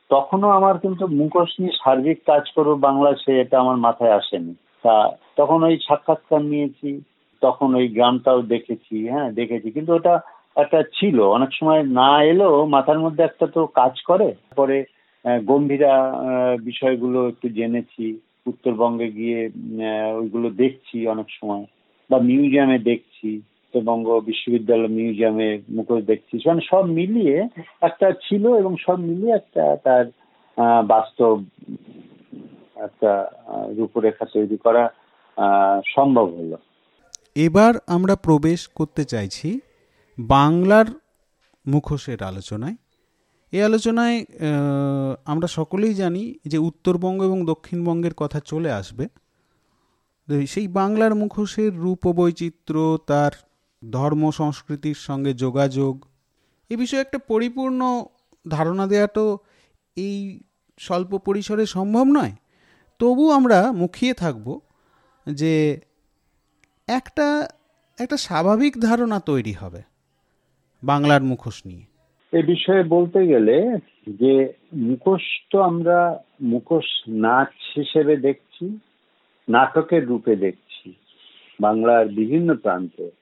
B: তখনও আমার কিন্তু মুখোশ নিয়ে সার্বিক কাজ করব বাংলা সে এটা আমার মাথায় আসেনি। তা তখন ওই সাক্ষাৎকার নিয়েছি, তখন ওই গ্রামটাও দেখেছি হ্যাঁ দেখেছি। কিন্তু ওটা একটা ছিল, অনেক সময় না এলেও মাথার মধ্যে একটা তো কাজ করে। পরে গম্ভীরা বিষয়গুলো একটু জেনেছি, উত্তরবঙ্গে গিয়ে ওইগুলো দেখছি অনেক সময়, বা মিউজিয়ামে দেখছি। উত্তরবঙ্গ বিশ্ববিদ্যালয় মিউজিয়ামে মুখোশ দেখছি। মানে সব মিলিয়ে একটা ছিল এবং সব মিলিয়ে একটা তার বাস্তব একটা রূপরেখা তৈরি করা সম্ভব হলো।
A: এবার আমরা প্রবেশ করতে চাইছি বাংলার মুখোশের আলোচনায়। এই আলোচনায় আমরা সকলেই জানি যে উত্তরবঙ্গ এবং দক্ষিণবঙ্গের কথা চলে আসবে। সেই বাংলার মুখোশের রূপ বৈচিত্র্য তার ধর্ম সংস্কৃতির সঙ্গে যোগাযোগ। এ বিষয়ে একটা পরিপূর্ণ ধারণা দেওয়া তো এই স্বল্প পরিসরে সম্ভব নয়। তবু আমরা মুখিয়ে থাকব যে একটা একটা স্বাভাবিক ধারণা তৈরি হবে বাংলার মুখোশ নিয়ে।
B: এ বিষয়ে বলতে গেলে যে মুখোশ তো আমরা মুখোশ নাচ হিসেবে দেখছি, নাটকের রূপে দেখছি, বাংলার বিভিন্ন প্রান্তে।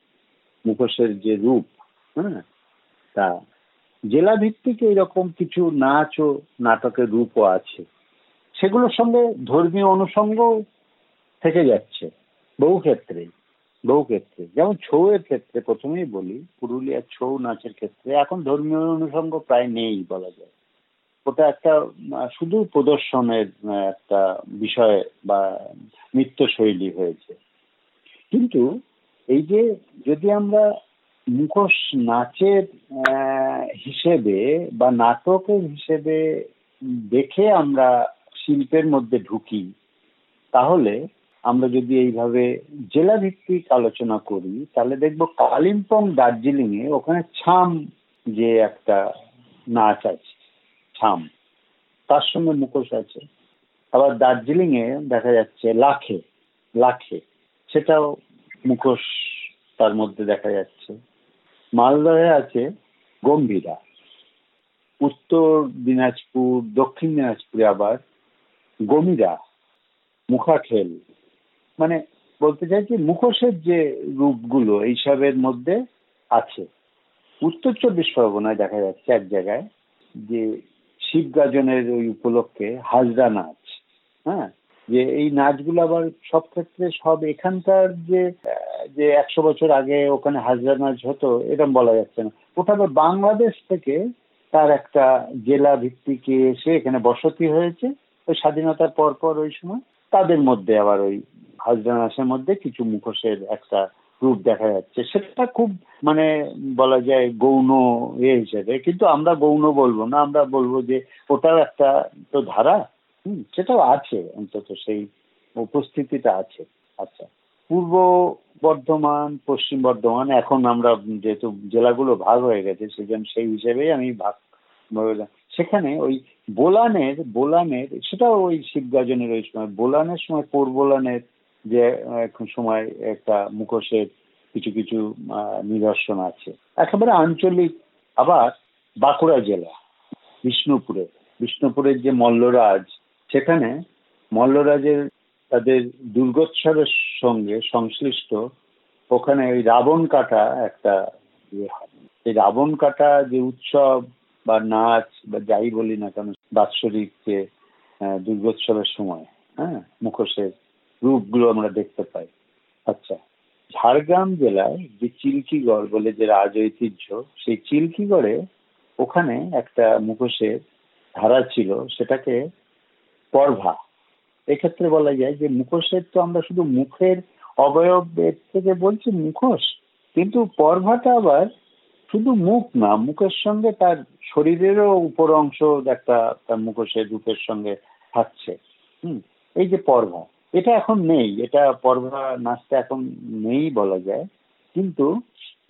B: মুখোশের যে রূপ হ্যাঁ তা জেলা ভিত্তিক এইরকম কিছু নাচ ও নাটকের রূপও আছে। সেগুলোর সঙ্গে ধর্মীয় অনুষঙ্গ থেকে যাচ্ছে, বহু ক্ষেত্রে বহু ক্ষেত্রে। যেমন ছৌয়ের ক্ষেত্রে প্রথমেই বলি, পুরুলিয়ার ছৌ নাচের ক্ষেত্রে এখন ধর্মীয় অনুষঙ্গ প্রায় নেই বলা যায়। ওটা একটা শুধু প্রদর্শনের একটা বিষয় বা নৃত্যশৈলী হয়েছে। কিন্তু এই যে যদি আমরা মুখোশ নাচের হিসেবে বা নাটকের হিসেবে দেখে আমরা শিল্পের মধ্যে ঢুকি, তাহলে আমরা যদি এইভাবে জেলা ভিত্তিক আলোচনা করি, তাহলে দেখব কালিম্পং দার্জিলিং এ ওখানে ছাম যে একটা নাচ আছে, ছাম, তার সঙ্গে মুখোশ আছে। আবার দার্জিলিং এ দেখা যাচ্ছে লাখে লাখে, সেটাও মুখোশ তার মধ্যে দেখা যাচ্ছে। মালদহে আছে গম্ভীরা। উত্তর দিনাজপুর, দক্ষিণ দিনাজপুরে আবার গমিরা মুখাখেল। মানে বলতে চাই চাইছি মুখোশের যে রূপগুলো এইসবের মধ্যে আছে। উত্তর চব্বিশ পরগনায় দেখা যাচ্ছে এক জায়গায় যে শিব গাজনের ওই উপলক্ষে হাজরা নাচ হ্যাঁ? যে এই নাচগুলো আবার সব ক্ষেত্রে সব এখানকার যে যে একশো বছর আগে ওখানে হাজরা নাচ হতো এরকম বলা যাচ্ছে না। ওটা বাংলাদেশ থেকে তার একটা জেলা ভিত্তিকে এসে এখানে বসতি হয়েছে। ওই স্বাধীনতার পর পর ওই সময় তাদের মধ্যে আবার ওই হাজরা নাচের মধ্যে কিছু মুখোশের একটা রূপ দেখা যাচ্ছে। সেটা খুব মানে বলা যায় গৌণ এ হিসেবে। কিন্তু আমরা গৌণ বলব না, আমরা বলব যে ওটাও একটা তো ধারা। হুম, সেটাও আছে, অন্তত সেই উপস্থিতিটা আছে। আচ্ছা পূর্ব বর্ধমান, পশ্চিম বর্ধমান, এখন আমরা যেহেতু জেলাগুলো ভাগ হয়ে গেছে, সেজন্য সেই হিসেবেই আমি ভাগ সেখানে ওই বোলানের বোলানের, সেটাও ওই শিবগাজনের ওই সময়, বোলানের সময় পোর বোলানের যে এখন সময় একটা মুখোশের কিছু কিছু নিদর্শন আছে। একেবারে আঞ্চলিক, আবার বাঁকুড়া জেলা, বিষ্ণুপুরে। বিষ্ণুপুরের যে মল্লরাজ সেখানে মল্লরাজের তাদের দুর্গোৎসবের সঙ্গে সংশ্লিষ্ট ওখানে ওই রাবণ কাটা একটা ইয়ে এই রাবণ কাটা যে উৎসব বা নাচ বা যাই বলি না কেন, বাৎসরিক যে দুর্গোৎসবের সময় হ্যাঁ মুখোশের রূপগুলো আমরা দেখতে পাই। আচ্ছা ঝাড়গ্রাম জেলায় যে চিল্কিগড় বলে যে রাজ ঐতিহ্য সেই চিল্কিগড়ে ওখানে একটা মুখোশের ধারা ছিল, সেটাকে পর্ভা। এক্ষেত্রে বলা যায় যে মুখোশের তো আমরা শুধু মুখের অবয়ব থেকে বলছি মুখোশ, কিন্তু পর্ভাটা আবার শুধু মুখ না, মুখের সঙ্গে তার শরীরেরও উপর অংশ একটা তার মুখোশের রূপের সঙ্গে থাকছে। হুম, এই যে পর্ভা, এটা এখন নেই, এটা পর্ভা নাচটা এখন নেই বলা যায়, কিন্তু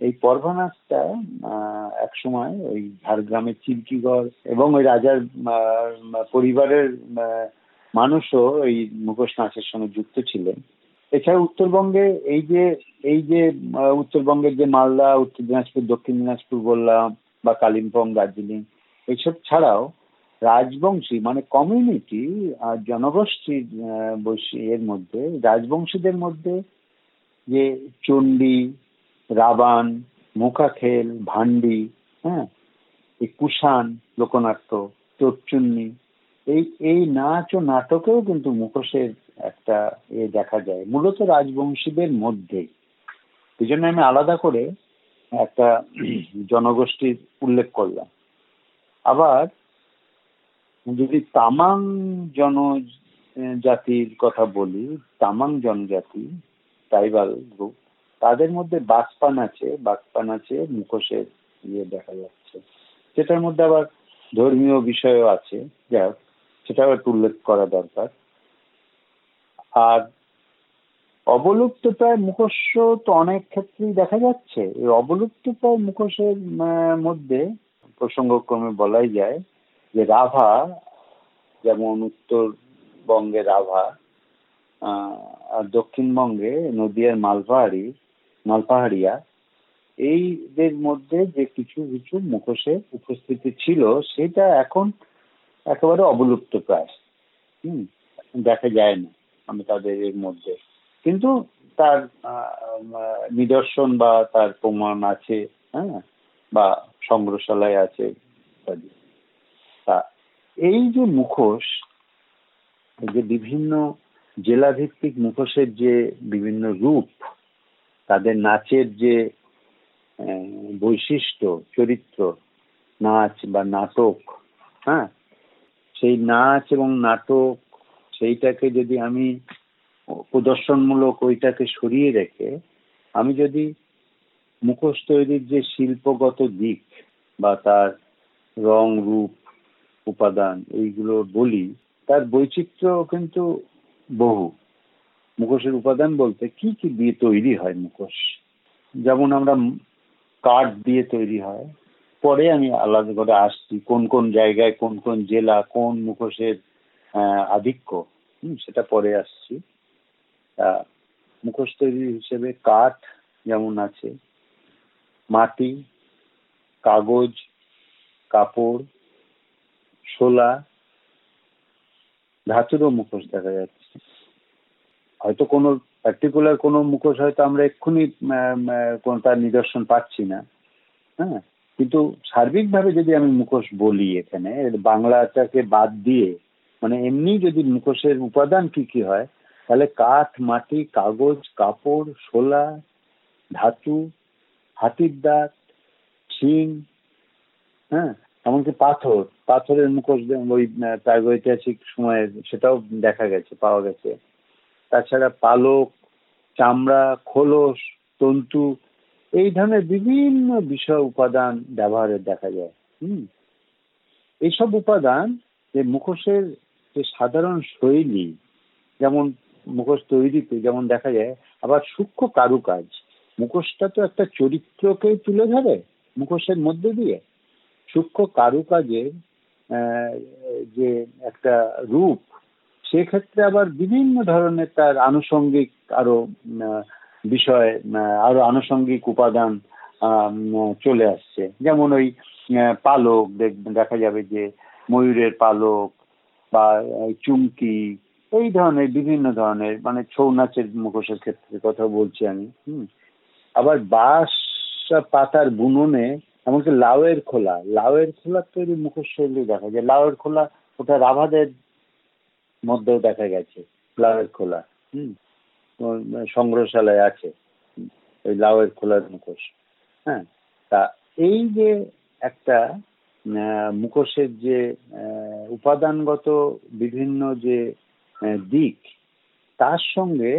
B: এই পর্ভা নাচটা এক সময় ওই ঝাড়গ্রামের চিল্কিগড় এবং ওই রাজার পরিবারের মানুষও এই মুখোশ নাচের সঙ্গে যুক্ত ছিলেন। এছাড়া উত্তরবঙ্গে এই যে এই যে উত্তরবঙ্গের যে মালদা, উত্তর দিনাজপুর, দক্ষিণ দিনাজপুর বললাম বা কালিম্পং, দার্জিলিং এইসব ছাড়াও রাজবংশী মানে কমিউনিটি আর জনগোষ্ঠীর এর মধ্যে, রাজবংশীদের মধ্যে যে চণ্ডী রাবান মুখাখেল ভান্ডি হ্যাঁ? এই কুষাণ, লোকনাট্য, চোরচুন্নি, এই এই নাচ ও নাটকেও কিন্তু মুখোশের একটা এ দেখা যায়। মূলত রাজবংশীদের মধ্যেই এই জন্য আমি আলাদা করে একটা জনগোষ্ঠীর উল্লেখ করলাম। আবার যদি তামাং জনজাতির কথা বলি, তামাং জনজাতি, ট্রাইবাল গ্রুপ তাদের মধ্যে বাসপান আছে বাসপান আছে, মুখোশের ইয়ে দেখা যাচ্ছে। সেটার মধ্যে আবার ধর্মীয় বিষয়ও আছে, যাই সেটাও একটু উল্লেখ করা দরকার। আর অবলুপ্ত প্রায় মুখোশ তো অনেক ক্ষেত্রেই দেখা যাচ্ছে। এই অবলুপ্ত প্রায় মুখোশের মধ্যে প্রসঙ্গক্রমে বলাই যায় যে রাভা, যেমন উত্তরবঙ্গে রাভা আর দক্ষিণবঙ্গে নদিয়ার মালপাহাড়ি মালপাহাড়িয়া, এইদের মধ্যে যে কিছু কিছু মুখোশের উপস্থিতি ছিল, সেটা এখন একেবারে অবলুপ্ত প্রায়। হুম দেখা যায় না আমি তাদের এর মধ্যে। কিন্তু তার নিদর্শন বা তার প্রমাণ আছে হ্যাঁ বা সংগ্রহশালায় আছে তা এই যে মুখোশ যে বিভিন্ন জেলাভিত্তিক মুখোশের যে বিভিন্ন রূপ তাদের নাচের যে বৈশিষ্ট্য, চরিত্র, নাচ বা নাটক হ্যাঁ? সেই নাচ এবং নাটক, সেইটাকে যদি আমি প্রদর্শনমূলক ওইটাকে সরিয়ে রেখে, আমি যদি মুখোশ তৈরির যে শিল্পগত দিক বা তার রং, রূপ, উপাদান, এইগুলো বলি, তার বৈচিত্র্য কিন্তু বহু। মুখোশের উপাদান বলতে কি কি দিয়ে তৈরি হয় মুখোশ? যেমন আমরা কাঠ দিয়ে তৈরি হয়, পরে আমি আলাদা করে আসছি কোন কোন জায়গায়, কোন কোন জেলা, কোন মুখোশের আধিক্য সেটা পরে আসছি। মুখোশ তৈরি হিসেবে কাঠ যেমন আছে, মাটি, কাগজ, কাপড়, শোলা, ধাতুরও মুখোশ দেখা যাচ্ছে। হয়তো কোনো পার্টিকুলার কোনো মুখোশ হয়তো আমরা এক্ষুনি কোনো তার নিদর্শন পাচ্ছি না। হ্যাঁ? কিন্তু সার্বিকভাবে যদি আমি মুখোশ বলি এখানে বাংলাটাকে বাদ দিয়ে মানে এমনি যদি মুখোশের উপাদান কি কি হয়, তাহলে কাঠ, মাটি, কাগজ, কাপড়, শোলা, ধাতু, হাতির দাঁত, শিং হ্যাঁ? এমনকি পাথর, পাথরের মুখোশ ওই প্রাগৈতিহাসিক সময়ে সেটাও দেখা গেছে, পাওয়া গেছে। তাছাড়া পালক, চামড়া, খোলস, তন্তু, এই ধরনের বিভিন্ন বিষয় উপাদান ব্যবহারে দেখা যায়, হুম? এইসব উপাদান যে মুখোশের যে সাধারণ শৈলী, যেমন মুখোশ তৈরিতে যেমন দেখা যায়, আবার সূক্ষ্ম কারুকাজ, মুখোশটা তো একটা চরিত্রকেই তুলে ধরে মুখোশের মধ্যে দিয়ে। সূক্ষ্ম কারুকাজের যে একটা রূপ সেক্ষেত্রে আবার বিভিন্ন ধরনের তার আনুষঙ্গিক আরও বিষয় আরও আনুষঙ্গিক উপাদান চলে আসছে। যেমন ওই পালক, দেখা যাবে যে ময়ূরের পালক বা চুমকি, এই ধরনের বিভিন্ন ধরনের মানে ছৌ নাচের মুখোশের ক্ষেত্রে কথা বলছি আমি, হুম। আবার বাঁশ পাতার বুননে, এমনকি লাউয়ের খোলা লাউয়ের খোলা তৈরি মুখোশ শৈলী দেখা যায়। লাউয়ের খোলা, ওটা রাভাদের মধ্যেও দেখা গেছে, লাউয়ের খোলা, হুম? সংগ্রহশালায় আছে, ওই লাউয়ের খোলার মুখোশ হ্যাঁ? তা এই যে একটা মুখোশের যে উপাদানগত বিভিন্ন যে দিক, তার সঙ্গে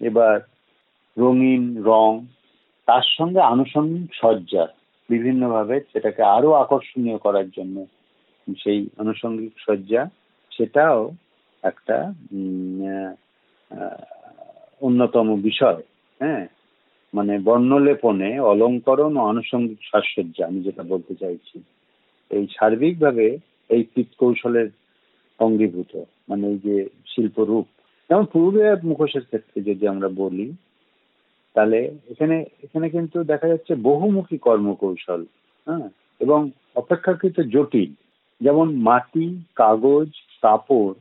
B: এবার রঙিন রং, তার সঙ্গে আনুষঙ্গিক সজ্জা বিভিন্নভাবে সেটাকে আরও আকর্ষণীয় করার জন্য সেই আনুষঙ্গিক সজ্জা, সেটাও একটা অন্যতম বিষয় হ্যাঁ? মানে বর্ণলেপনে অলঙ্করণ ও আনুষঙ্গিক সাজসজ্জা, আমি যেটা বলতে চাইছি। এই সার্বিকভাবে এই পিত কৌশলের অঙ্গীভূত মানে এই যে শিল্পরূপ। যেমন পুরুলিয়ার মুখোশের ক্ষেত্রে যদি আমরা বলি, তাহলে এখানে এখানে কিন্তু দেখা যাচ্ছে বহুমুখী কর্মকৌশল হ্যাঁ? এবং অপেক্ষাকৃত জটিল, যেমন মাটি, কাগজ, কাপড়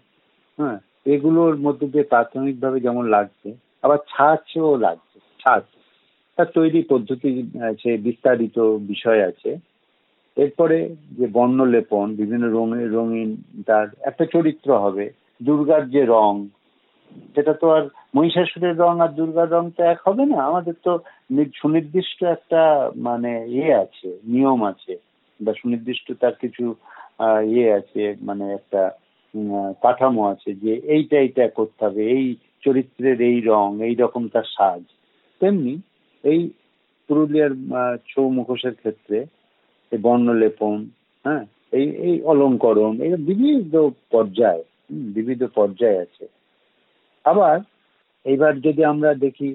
B: হ্যাঁ এগুলোর মধ্যে দিয়ে প্রাথমিকভাবে যেমন লাগছে, আবার ছাঁচও লাগছে, ছাঁচ। তার তৈরি পদ্ধতি আছে বিস্তারিত বিষয় আছে। এরপরে যে বর্ণলেপন, বিভিন্ন রঙের রঙিন তার একটা চরিত্র হবে, দুর্গার যে রং, সেটা তো আর মহিষাসুরের রং আর দুর্গার রং তো এক হবে না। আমাদের তো সুনির্দিষ্ট একটা মানে ইয়ে আছে, নিয়ম আছে, বা সুনির্দিষ্ট তার কিছু ইয়ে আছে মানে একটা কাঠামো আছে যে এইটা এইটা করতে হবে, এই চরিত্রের এই রং, এই রকম তার সাজ। তেমনি এই পুরুলিয়ার ছৌ মুখোশের ক্ষেত্রে বর্ণলেপন হ্যাঁ এই এই অলঙ্করণ, এই বিবিধ পর্যায় বিবিধ পর্যায় আছে। আবার এইবার যদি আমরা দেখি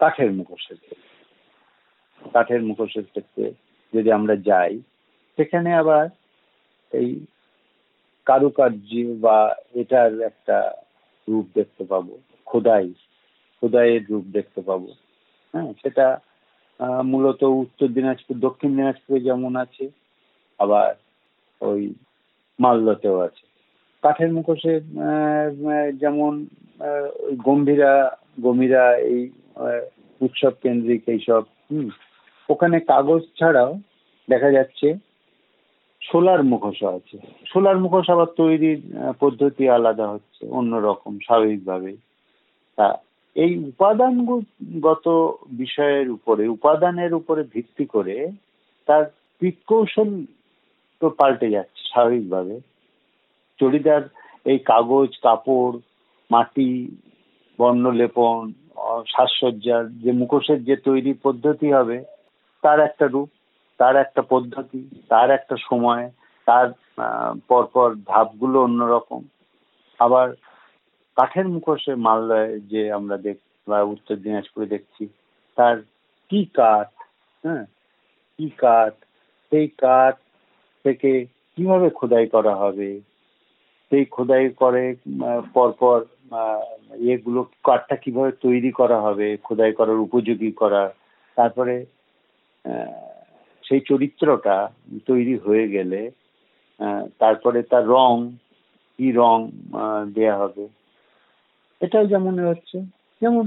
B: কাঠের মুখোশের ক্ষেত্রে, কাঠের মুখোশের ক্ষেত্রে যদি আমরা যাই, সেখানে আবার এই কারুকার্য বা এটার একটা রূপ দেখতে পাবো, খোদাই, খোদাইয়ের রূপ দেখতে পাবো। হ্যাঁ সেটা মূলত উত্তর দিনাজপুর, দক্ষিণ দিনাজপুরে যেমন আছে, আবার ওই মালদাতেও আছে। কাঠের মুখোশে যেমন গম্ভীরা গম্ভীরা এই উৎসব কেন্দ্রিক এইসব, হুম, ওখানে কাগজ ছাড়াও দেখা যাচ্ছে সোলার মুখোশ আছে। সোলার মুখোশ আবার তৈরির পদ্ধতি আলাদা হচ্ছে, অন্যরকম, স্বাভাবিকভাবে। তা এই উপাদানগত বিষয়ের উপরে, উপাদানের উপরে ভিত্তি করে তার কৌশল তো পাল্টে যাচ্ছে স্বাভাবিকভাবে। চড়িদার, এই কাগজ, কাপড়, মাটি, বর্ণলেপন সাজসজ্জার যে মুখোশের যে তৈরি পদ্ধতি হবে, তার একটা রূপ তার একটা পদ্ধতি, তার একটা সময়, তার পরপর ধাপগুলো অন্যরকম। আবার কাঠের মুখোশে মালদায় যে আমরা দেখ, বা উত্তর দিনাজপুরে দেখছি, তার কি কাঠ হ্যাঁ? কি কাঠ, সেই কাঠ থেকে কীভাবে খোদাই করা হবে? সেই খোদাই করে পরপর এগুলো কাঠটা কীভাবে তৈরি করা হবে, খোদাই করার উপযোগী করা, তারপরে সেই চরিত্রটা তৈরি হয়ে গেলে তারপরে তার রং, কি রং দেয়া হবে। এটাও যেমন হচ্ছে। যেমন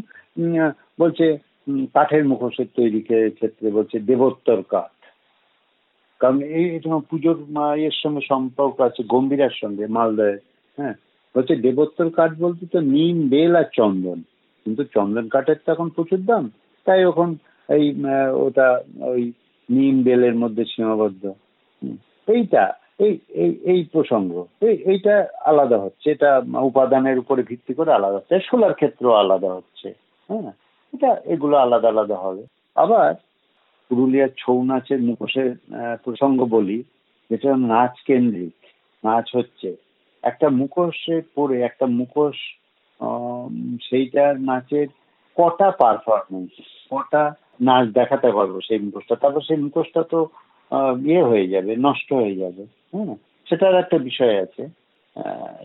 B: বলছে কাঠের মুখোশের তৈরি ক্ষেত্রে বলছে দেবোত্তর কাঠ। কারণ এই পুজোর এর সঙ্গে সম্পর্ক আছে, গম্ভীরার সঙ্গে, মালদায় হ্যাঁ? বলছে দেবোত্তর কাঠ বলতে তো নিম বেল আর চন্দন। কিন্তু চন্দন কাঠের তো এখন প্রচুর দাম। তাই ওখান এই ওটা ওই নিম বেলের মধ্যে সীমাবদ্ধ। এইটা, এই এই এই প্রসঙ্গ, এই, এইটা আলাদা হচ্ছে। এটা উপাদানের উপরে ভিত্তি করে আলাদা হচ্ছে। সোলার ক্ষেত্রেও আলাদা হচ্ছে। হ্যাঁ? এটা, এগুলো আলাদা আলাদা হবে। আবার পুরুলিয়ার ছৌ নাচের মুখোশের প্রসঙ্গ বলি, যেটা নাচ কেন্দ্রিক। নাচ হচ্ছে একটা মুখোশে পরে একটা মুখোশ সেইটার নাচের কটা পারফরমেন্স কটা নাচ দেখাতে পারব সেই মুখোশটা তারপর সেই মুখোশটা তো ইয়ে হয়ে যাবে, নষ্ট হয়ে যাবে হ্যাঁ? সেটার একটা বিষয় আছে।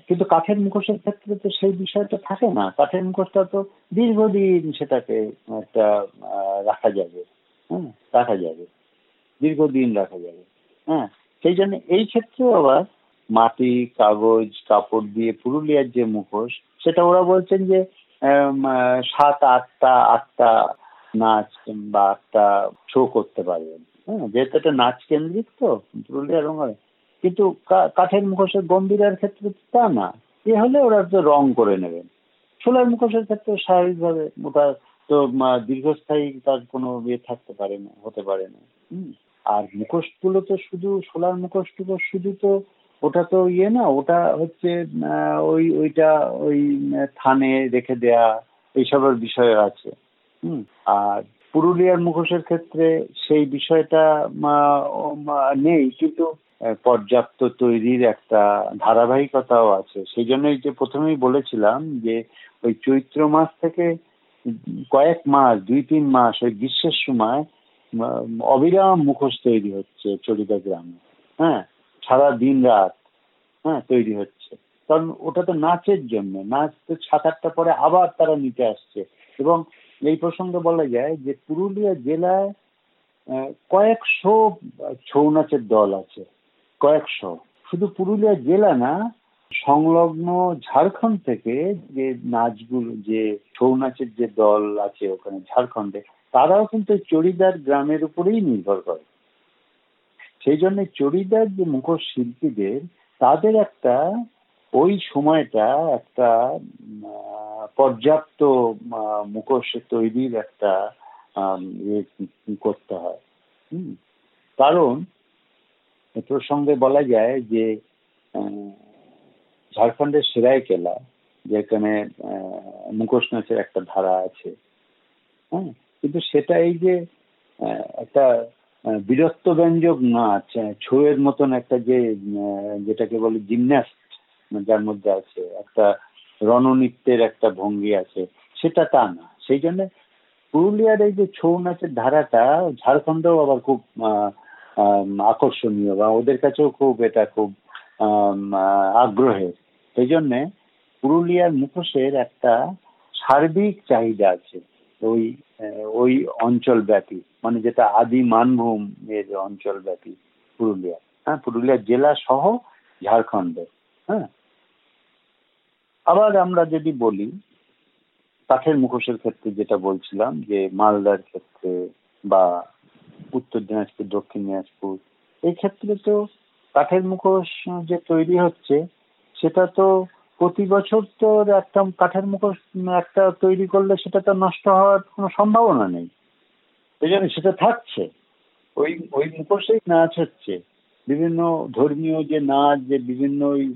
B: কিন্তু কাঠের মুখোশের ক্ষেত্রে তো সেই বিষয়টা থাকে না। কাঠের মুখোশটা তো দীর্ঘদিন সেটাকে একটা রাখা যাবে হ্যাঁ? রাখা যাবে, দীর্ঘদিন রাখা যাবে হ্যাঁ? সেই জন্য এই ক্ষেত্রেও আবার মাটি, কাগজ, কাপড় দিয়ে পুরুলিয়ার যে মুখোশ, সেটা ওরা বলছেন যে সাত, আটটা আটটা নাচ বা একটা শো করতে পারবেন হ্যাঁ যেহেতু এটা নাচ কেন্দ্রিক তো, পুরুলিয়া রঙের। কিন্তু কাঠের মুখোশের গম্ভীরার ক্ষেত্রে তা না। এ হলে ওরা তো রং করে নেবেন সোলার মুখোশের ক্ষেত্রে স্বাভাবিকভাবে ওটা তো দীর্ঘস্থায়ী তার কোনো ইয়ে থাকতে পারে না, হতে পারে না। আর মুখোশগুলো তো শুধু, সোলার মুখোশগুলো শুধু তো ওটা তো ইয়ে না, ওটা হচ্ছে ওই, ওইটা ওই থানে রেখে দেয়া, এইসবের বিষয় আছে। হুম। আর পুরুলিয়ার মুখোশের ক্ষেত্রে সেই বিষয়টা নেই, কিন্তু পর্যাপ্ত তৈরির একটা ধারাবাহিকতাও আছে। সেই জন্যই যে প্রথমেই বলেছিলাম যে, ওই চৈত্র মাস থেকে কয়েক মাস, দুই, তিন মাস ওই গ্রীষ্মের সময় অবিরাম মুখোশ তৈরি হচ্ছে চরিদা গ্রামে। হ্যাঁ সারা দিন রাত হ্যাঁ তৈরি হচ্ছে। কারণ ওটা তো নাচের জন্য। নাচ তো সাত, আটটা পরে আবার তারা নিতে আসছে। এবং এই প্রসঙ্গে বলা যায় যে পুরুলিয়া জেলায় কয়েকশো ছৌ নাচের দল আছে, কয়েকশো। শুধু পুরুলিয়া জেলা না, সংলগ্ন ঝাড়খণ্ড থেকে যে নাচগুলো, যে ছৌ নাচের যে দল আছে ওখানে ঝাড়খণ্ডে, তারাও কিন্তু চড়িদার গ্রামের উপরেই নির্ভর করে। সেই জন্য চড়িদার যে মুখোশ শিল্পীদের, তাদের একটা ওই সময়টা একটা পর্যাপ্ত মুখোশ তৈরির একটা ইয়ে করতে হয়। কারণ প্রসঙ্গে বলা যায় যে ঝাড়খণ্ডের সেরাইকেলা, যেখানে মুখোশ নাচের একটা ধারা আছে হ্যাঁ কিন্তু সেটা এই যে একটা বীরত্ব ব্যঞ্জক নাচ ছৌয়ের মতন একটা যে যেটাকে বলে জিমন্যাস্ট যার মধ্যে আছে, একটা রণনৃত্যের একটা ভঙ্গি আছে, সেটা তা না। সেই জন্য পুরুলিয়ার এই যে ছৌ নাচের ধারাটা, ঝাড়খণ্ডেও আবার খুব আকর্ষণীয় বা ওদের কাছেও খুব এটা খুব আগ্রহের। সেই জন্যে পুরুলিয়ার মুখোশের একটা সার্বিক চাহিদা আছে ওই ওই অঞ্চল ব্যাপী মানে যেটা আদি মানভূম এর অঞ্চল ব্যাপী পুরুলিয়া। হ্যাঁ পুরুলিয়া জেলা সহ ঝাড়খণ্ডে হ্যাঁ আবার আমরা যদি বলি, কাঠের মুখোশের ক্ষেত্রে যেটা বলছিলাম, যে মালদার ক্ষেত্রে বা উত্তর দিনাজপুর, দক্ষিণ দিনাজপুর, এই ক্ষেত্রে তো কাঠের মুখোশ যে তৈরি হচ্ছে, সেটা তো প্রতি বছর তো একটা কাঠের মুখোশ একটা তৈরি করলে সেটা তো নষ্ট হওয়ার কোনো সম্ভাবনা নেই। সেই জন্য সেটা থাকছে। ওই ওই মুখোশেই নাচ হচ্ছে। বিভিন্ন ধর্মীয় যে নাচ, যে বিভিন্ন ওই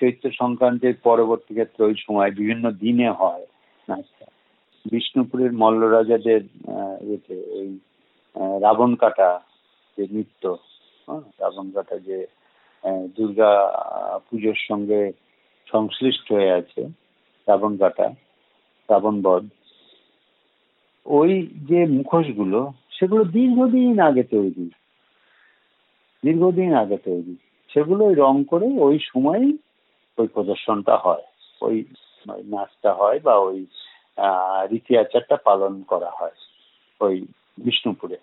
B: চৈত্র সংক্রান্তির পরবর্তী ক্ষেত্রে ওই সময় বিভিন্ন দিনে হয় নাচটা। বিষ্ণুপুরের মল্লরাজাদের ইয়েতে ওই রাবণ কাটা যে নৃত্য হ্যাঁ রাবণ কাটা যে দুর্গা পুজোর সঙ্গে সংশ্লিষ্ট হয়ে আছে, রাবণ কাটা, রাবণ বধ, ওই যে মুখোশগুলো, সেগুলো দীর্ঘদিন আগে তৈরি। দীর্ঘদিন আগে তৈরি। সেগুলো রং করে ওই সময়ই ওই প্রদর্শনটা হয়। ওই নাচটা হয় বা ওই রীতি আচারটা পালন করা হয় ওই বিষ্ণুপুরে।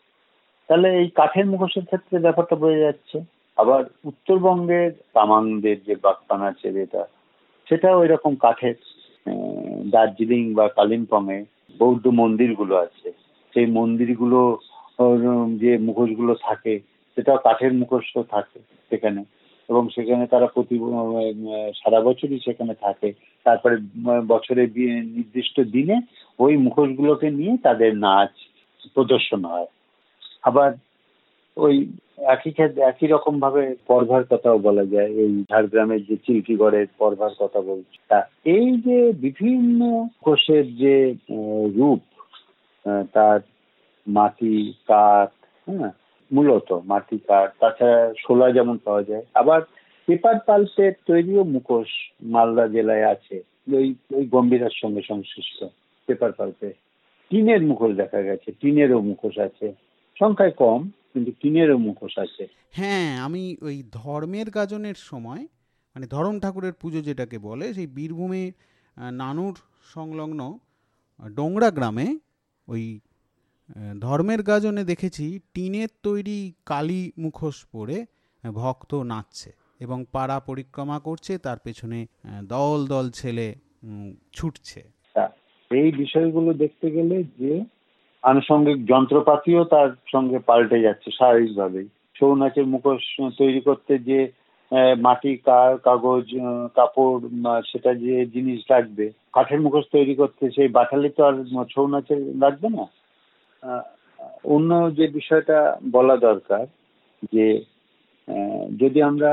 B: তাহলে এই কাঠের মুখোশের ক্ষেত্রে ব্যাপারটা বোঝা যাচ্ছে। আবার উত্তরবঙ্গের তামাংদের যে বাগপান আছে যেটা, সেটাও এরকম কাঠের দার্জিলিং বা কালিম্পংয়ে বৌদ্ধ মন্দিরগুলো আছে। সেই মন্দিরগুলো যে মুখোশগুলো থাকে, সেটাও কাঠের মুখোশ থাকে সেখানে। এবং সেখানে তারা প্রতি সারা বছরই সেখানে থাকে। তারপরে বছরের নির্দিষ্ট দিনে ওই মুখোশগুলোকে নিয়ে তাদের নাচ প্রদর্শন হয়। আবার ওই একই একই রকম ভাবে পর্ভার কথাও বলা যায়। এই ঝাড়গ্রামের যে চিল্কিগড়ের পর্ভার কথা বলছি। তা এই যে বিভিন্ন কোষের যে রূপ তার মাটি, কাঠ হ্যাঁ মূলত মাটি কাঠ, তাছাড়া শোলা যেমন পাওয়া যায়। আবার পেপার পাল্পের তৈরিও মুখোশ মালদা জেলায় আছে, ওই ওই গম্ভীরার সঙ্গে সংশ্লিষ্ট পেপার পাল্পে টিনের মুখোশ দেখা গেছে, টিনেরও মুখোশ আছে। সংখ্যায় কম, কিন্তু টিনেরও মুখোশ আছে।
A: হ্যাঁ আমি ওই ধর্মের গাজনের সময় মানে ধরম ঠাকুরের পুজো যেটাকে বলে, সেই বীরভূমে নানুর সংলগ্ন ডোংরা গ্রামে ওই ধর্মের গাজনে দেখেছি টিনের তৈরি কালী মুখোশ পরে ভক্ত নাচছে এবং পাড়া পরিক্রমা করছে, তার পেছনে দল দল ছেলে ছুটছে।
B: এই বিষয়গুলো দেখতে গেলে যে আনুষঙ্গিক যন্ত্রপাতিও তার সঙ্গে পাল্টে যাচ্ছে স্বাভাবিকভাবেই। ছৌ নাচের মুখোশ তৈরি করতে যে মাটি কার কাগজ কাপড় সেটা যে জিনিস লাগবে, কাঠের মুখোশ তৈরি করতে সেই বাটালি তো আর ছৌ নাচের লাগবে না? অন্য যে বিষয়টা বলা দরকার যে যদি আমরা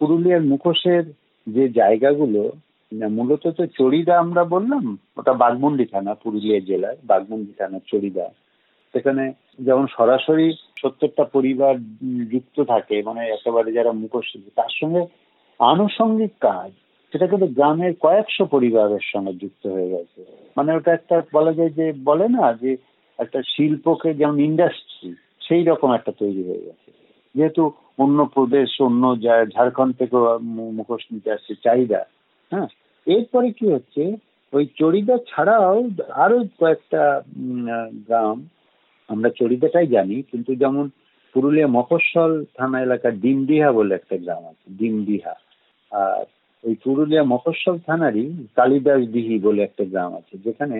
B: পুরুলিয়ার মুখোশের যে জায়গাগুলো মূলত তো চড়িদা আমরা বললাম, ওটা বাঘমুন্ডি থানা, পুরুলিয়া জেলার বাঘমুন্ডি থানার চড়িদা। সেখানে যেমন সরাসরি সত্তরটা পরিবার যুক্ত থাকে মানে একেবারে যারা মুখোশ, তার সঙ্গে আনুষঙ্গিক কাজ, সেটা কিন্তু গ্রামের কয়েকশো পরিবারের সঙ্গে যুক্ত হয়ে গেছে। মানে ওটা একটা বলা যায় যে, বলে না যে একটা শিল্পকে যেমন ইন্ডাস্ট্রি সেই রকম একটা তৈরি হয়ে গেছে। যেহেতু অন্য প্রদেশ, অন্য ঝাড়খণ্ড থেকে মুখোশ নিতে আসছে চাহিদা হ্যাঁ? এরপরে কি হচ্ছে? ওই চড়িদা ছাড়াও আরও কয়েকটা গ্রাম, আমরা চড়িদাটাই জানি, কিন্তু যেমন পুরুলিয়া মফস্বল থানা এলাকার ডিমডিহা বলে একটা গ্রাম আছে, ডিমডিহা। আর ওই পুরুলিয়া মফস্বল থানারই কালিদাস দিহি বলে একটা গ্রাম আছে, যেখানে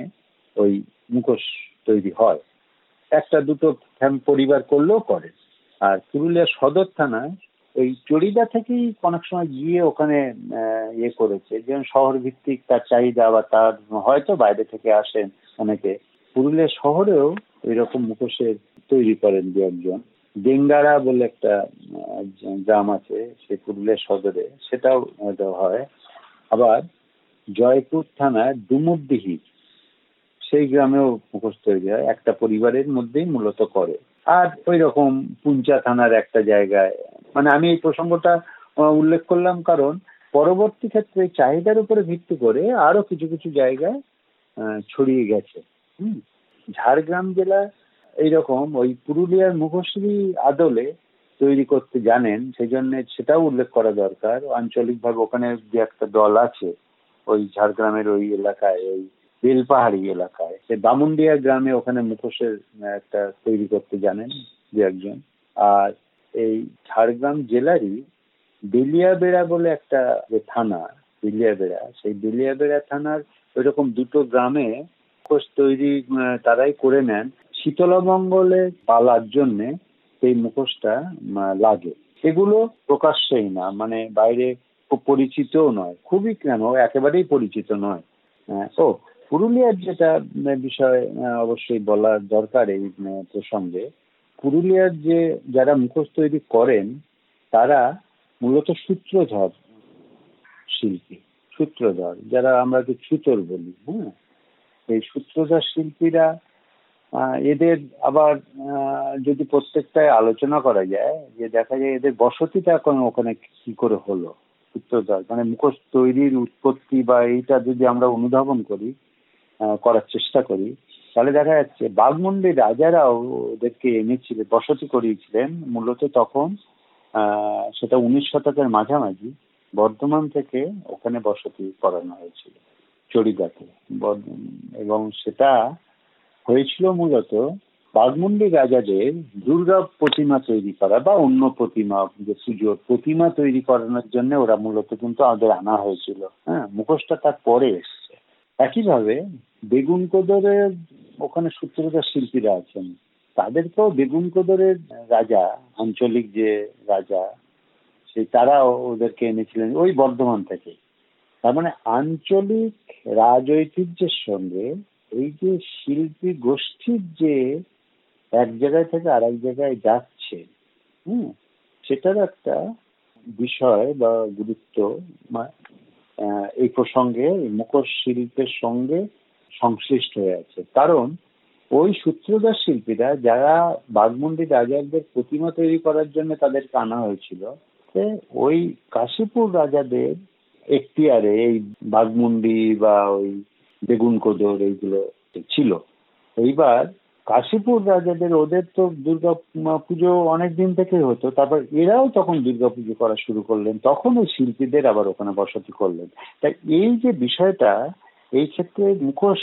B: ওই মুখোশ তৈরি হয়। একটা দুটো পরিবার করলেও করে। আর পুরুলিয়া সদর থানায় ওই চড়িদা থেকেই অনেক সময় গিয়ে ওখানে ইয়ে করেছে। যেমন শহর ভিত্তিক তার চাহিদা বা তার হয়তো বাইরে থেকে আসেন অনেকে। পুরুলিয়া শহরেও এরকম মুখোশের তৈরি করেন দু একজন। ডেঙ্গারা বলে একটা গ্রাম আছে সে পুরুলিয়া সদরে। সেটাও হয়। আবার জয়পুর থানায় ডুমুরদিহি সেই গ্রামেও মুখোশ তৈরি হয় একটা পরিবারের মধ্যেই মূলত করে। আর ওই রকম পুঞ্চা থানার একটা জায়গায়। মানে আমি এই প্রসঙ্গটা উল্লেখ করলাম কারণ পরবর্তী ক্ষেত্রে চাহিদার উপরে ভিত্তি করে আরও কিছু কিছু জায়গায় ছড়িয়ে গেছে। হুম? ঝাড়গ্রাম জেলা এইরকম ওই পুরুলিয়ার মুখশ্রী আদলে তৈরি করতে জানেন সেই জন্য সেটাও উল্লেখ করা দরকার। আঞ্চলিকভাবে ওখানে যে একটা দল আছে, ওই ঝাড়গ্রামের ওই এলাকায়, ওই বেলপাহাড়ি এলাকায়। সে বামুন্ডিয়া গ্রামে ওখানে মুখোশের একটা তৈরি করতে জানেন দু একজন। আর এই ঝাড়গ্রাম জেলারই বেলিয়াবেড়া বলে একটা যে থানা, বেলিয়াবেড়া, সেই বেলিয়াবেড়া থানার ওইরকম দুটো গ্রামে মুখোশ তৈরি তারাই করে নেন। শীতলামঙ্গলে পালার জন্যে সেই মুখোশটা লাগে। সেগুলো প্রকাশ্যেই না মানে বাইরে খুব পরিচিতও নয়, খুবই কেন, একেবারেই পরিচিত নয়। ও পুরুলিয়ার যেটা বিষয় অবশ্যই বলার দরকার এই প্রসঙ্গে, পুরুলিয়ার যে যারা মুখোশ তৈরি করেন, তারা মূলত সূত্রধর শিল্পী, সূত্রধর, যারা আমরা যে ছুতর বলি হ্যাঁ? এই সূত্রধর শিল্পীরা এদের আবার যদি প্রত্যেকটায় আলোচনা করা যায়, যে দেখা যায় এদের বসতিটা এখন ওখানে কি করে হলো, সূত্রধর মানে মুখোশ তৈরির উৎপত্তি বা এইটা যদি আমরা অনুধাবন করি করার চেষ্টা করি। তাহলে দেখা যাচ্ছে বাঘমুন্ডি রাজারাও ওদেরকে এনেছিলেন বসতি করিয়েছিলেন। মূলত তখন সেটা উনিশ শতকের মাঝামাঝি বর্ধমান থেকে ওখানে বসতি করানো হয়েছিল, চড়িদাতে। এবং সেটা হয়েছিল মূলত বাঘমুন্ডি রাজাদের দুর্গা প্রতিমা তৈরি করা বা অন্য প্রতিমা, যে পুজোর প্রতিমা তৈরি করানোর জন্য ওরা মূলত কিন্তু আমাদের আনা হয়েছিল। হ্যাঁ মুখোশটা তার পরে একইভাবে বেগুন কোদরের ওখানে সূত্রধার শিল্পীরা আছেন। তাদের তো বেগুন কোদরের রাজা, আঞ্চলিক যে রাজা সেই তারা ওদেরকে এনেছিলেন ওই বর্ধমান থেকে। তার মানে আঞ্চলিক রাজ ঐতিহ্যের সঙ্গে এই যে শিল্পী গোষ্ঠীর যে এক জায়গায় থেকে আরেক জায়গায় যাচ্ছে, হুম, সেটার একটা বিষয় বা গুরুত্ব এই প্রসঙ্গে মুখোশ শিল্পের সঙ্গে সংশ্লিষ্ট হয়ে আছে কারণ, ওই সূত্রধার শিল্পীরা যারা বাঘমুন্ডি রাজাদের প্রতিমা তৈরি করার জন্য তাদেরকে আনা হয়েছিল ওই কাশীপুর রাজাদের এখতিয়ারে এই বাঘমুন্ডি বা ওই বেগুন কোদর এইগুলো ছিল। এইবার কাশীপুর রাজাদের ওদের তো দুর্গা পুজো অনেক দিন থেকে হতো। তারপর এরাও তখন দুর্গা পুজো করা শুরু করলেন। তখন ওই শিল্পীদের আবার ওখানে বসতি করলেন। তাই এই যে বিষয়টা, এই ক্ষেত্রে মুখোশ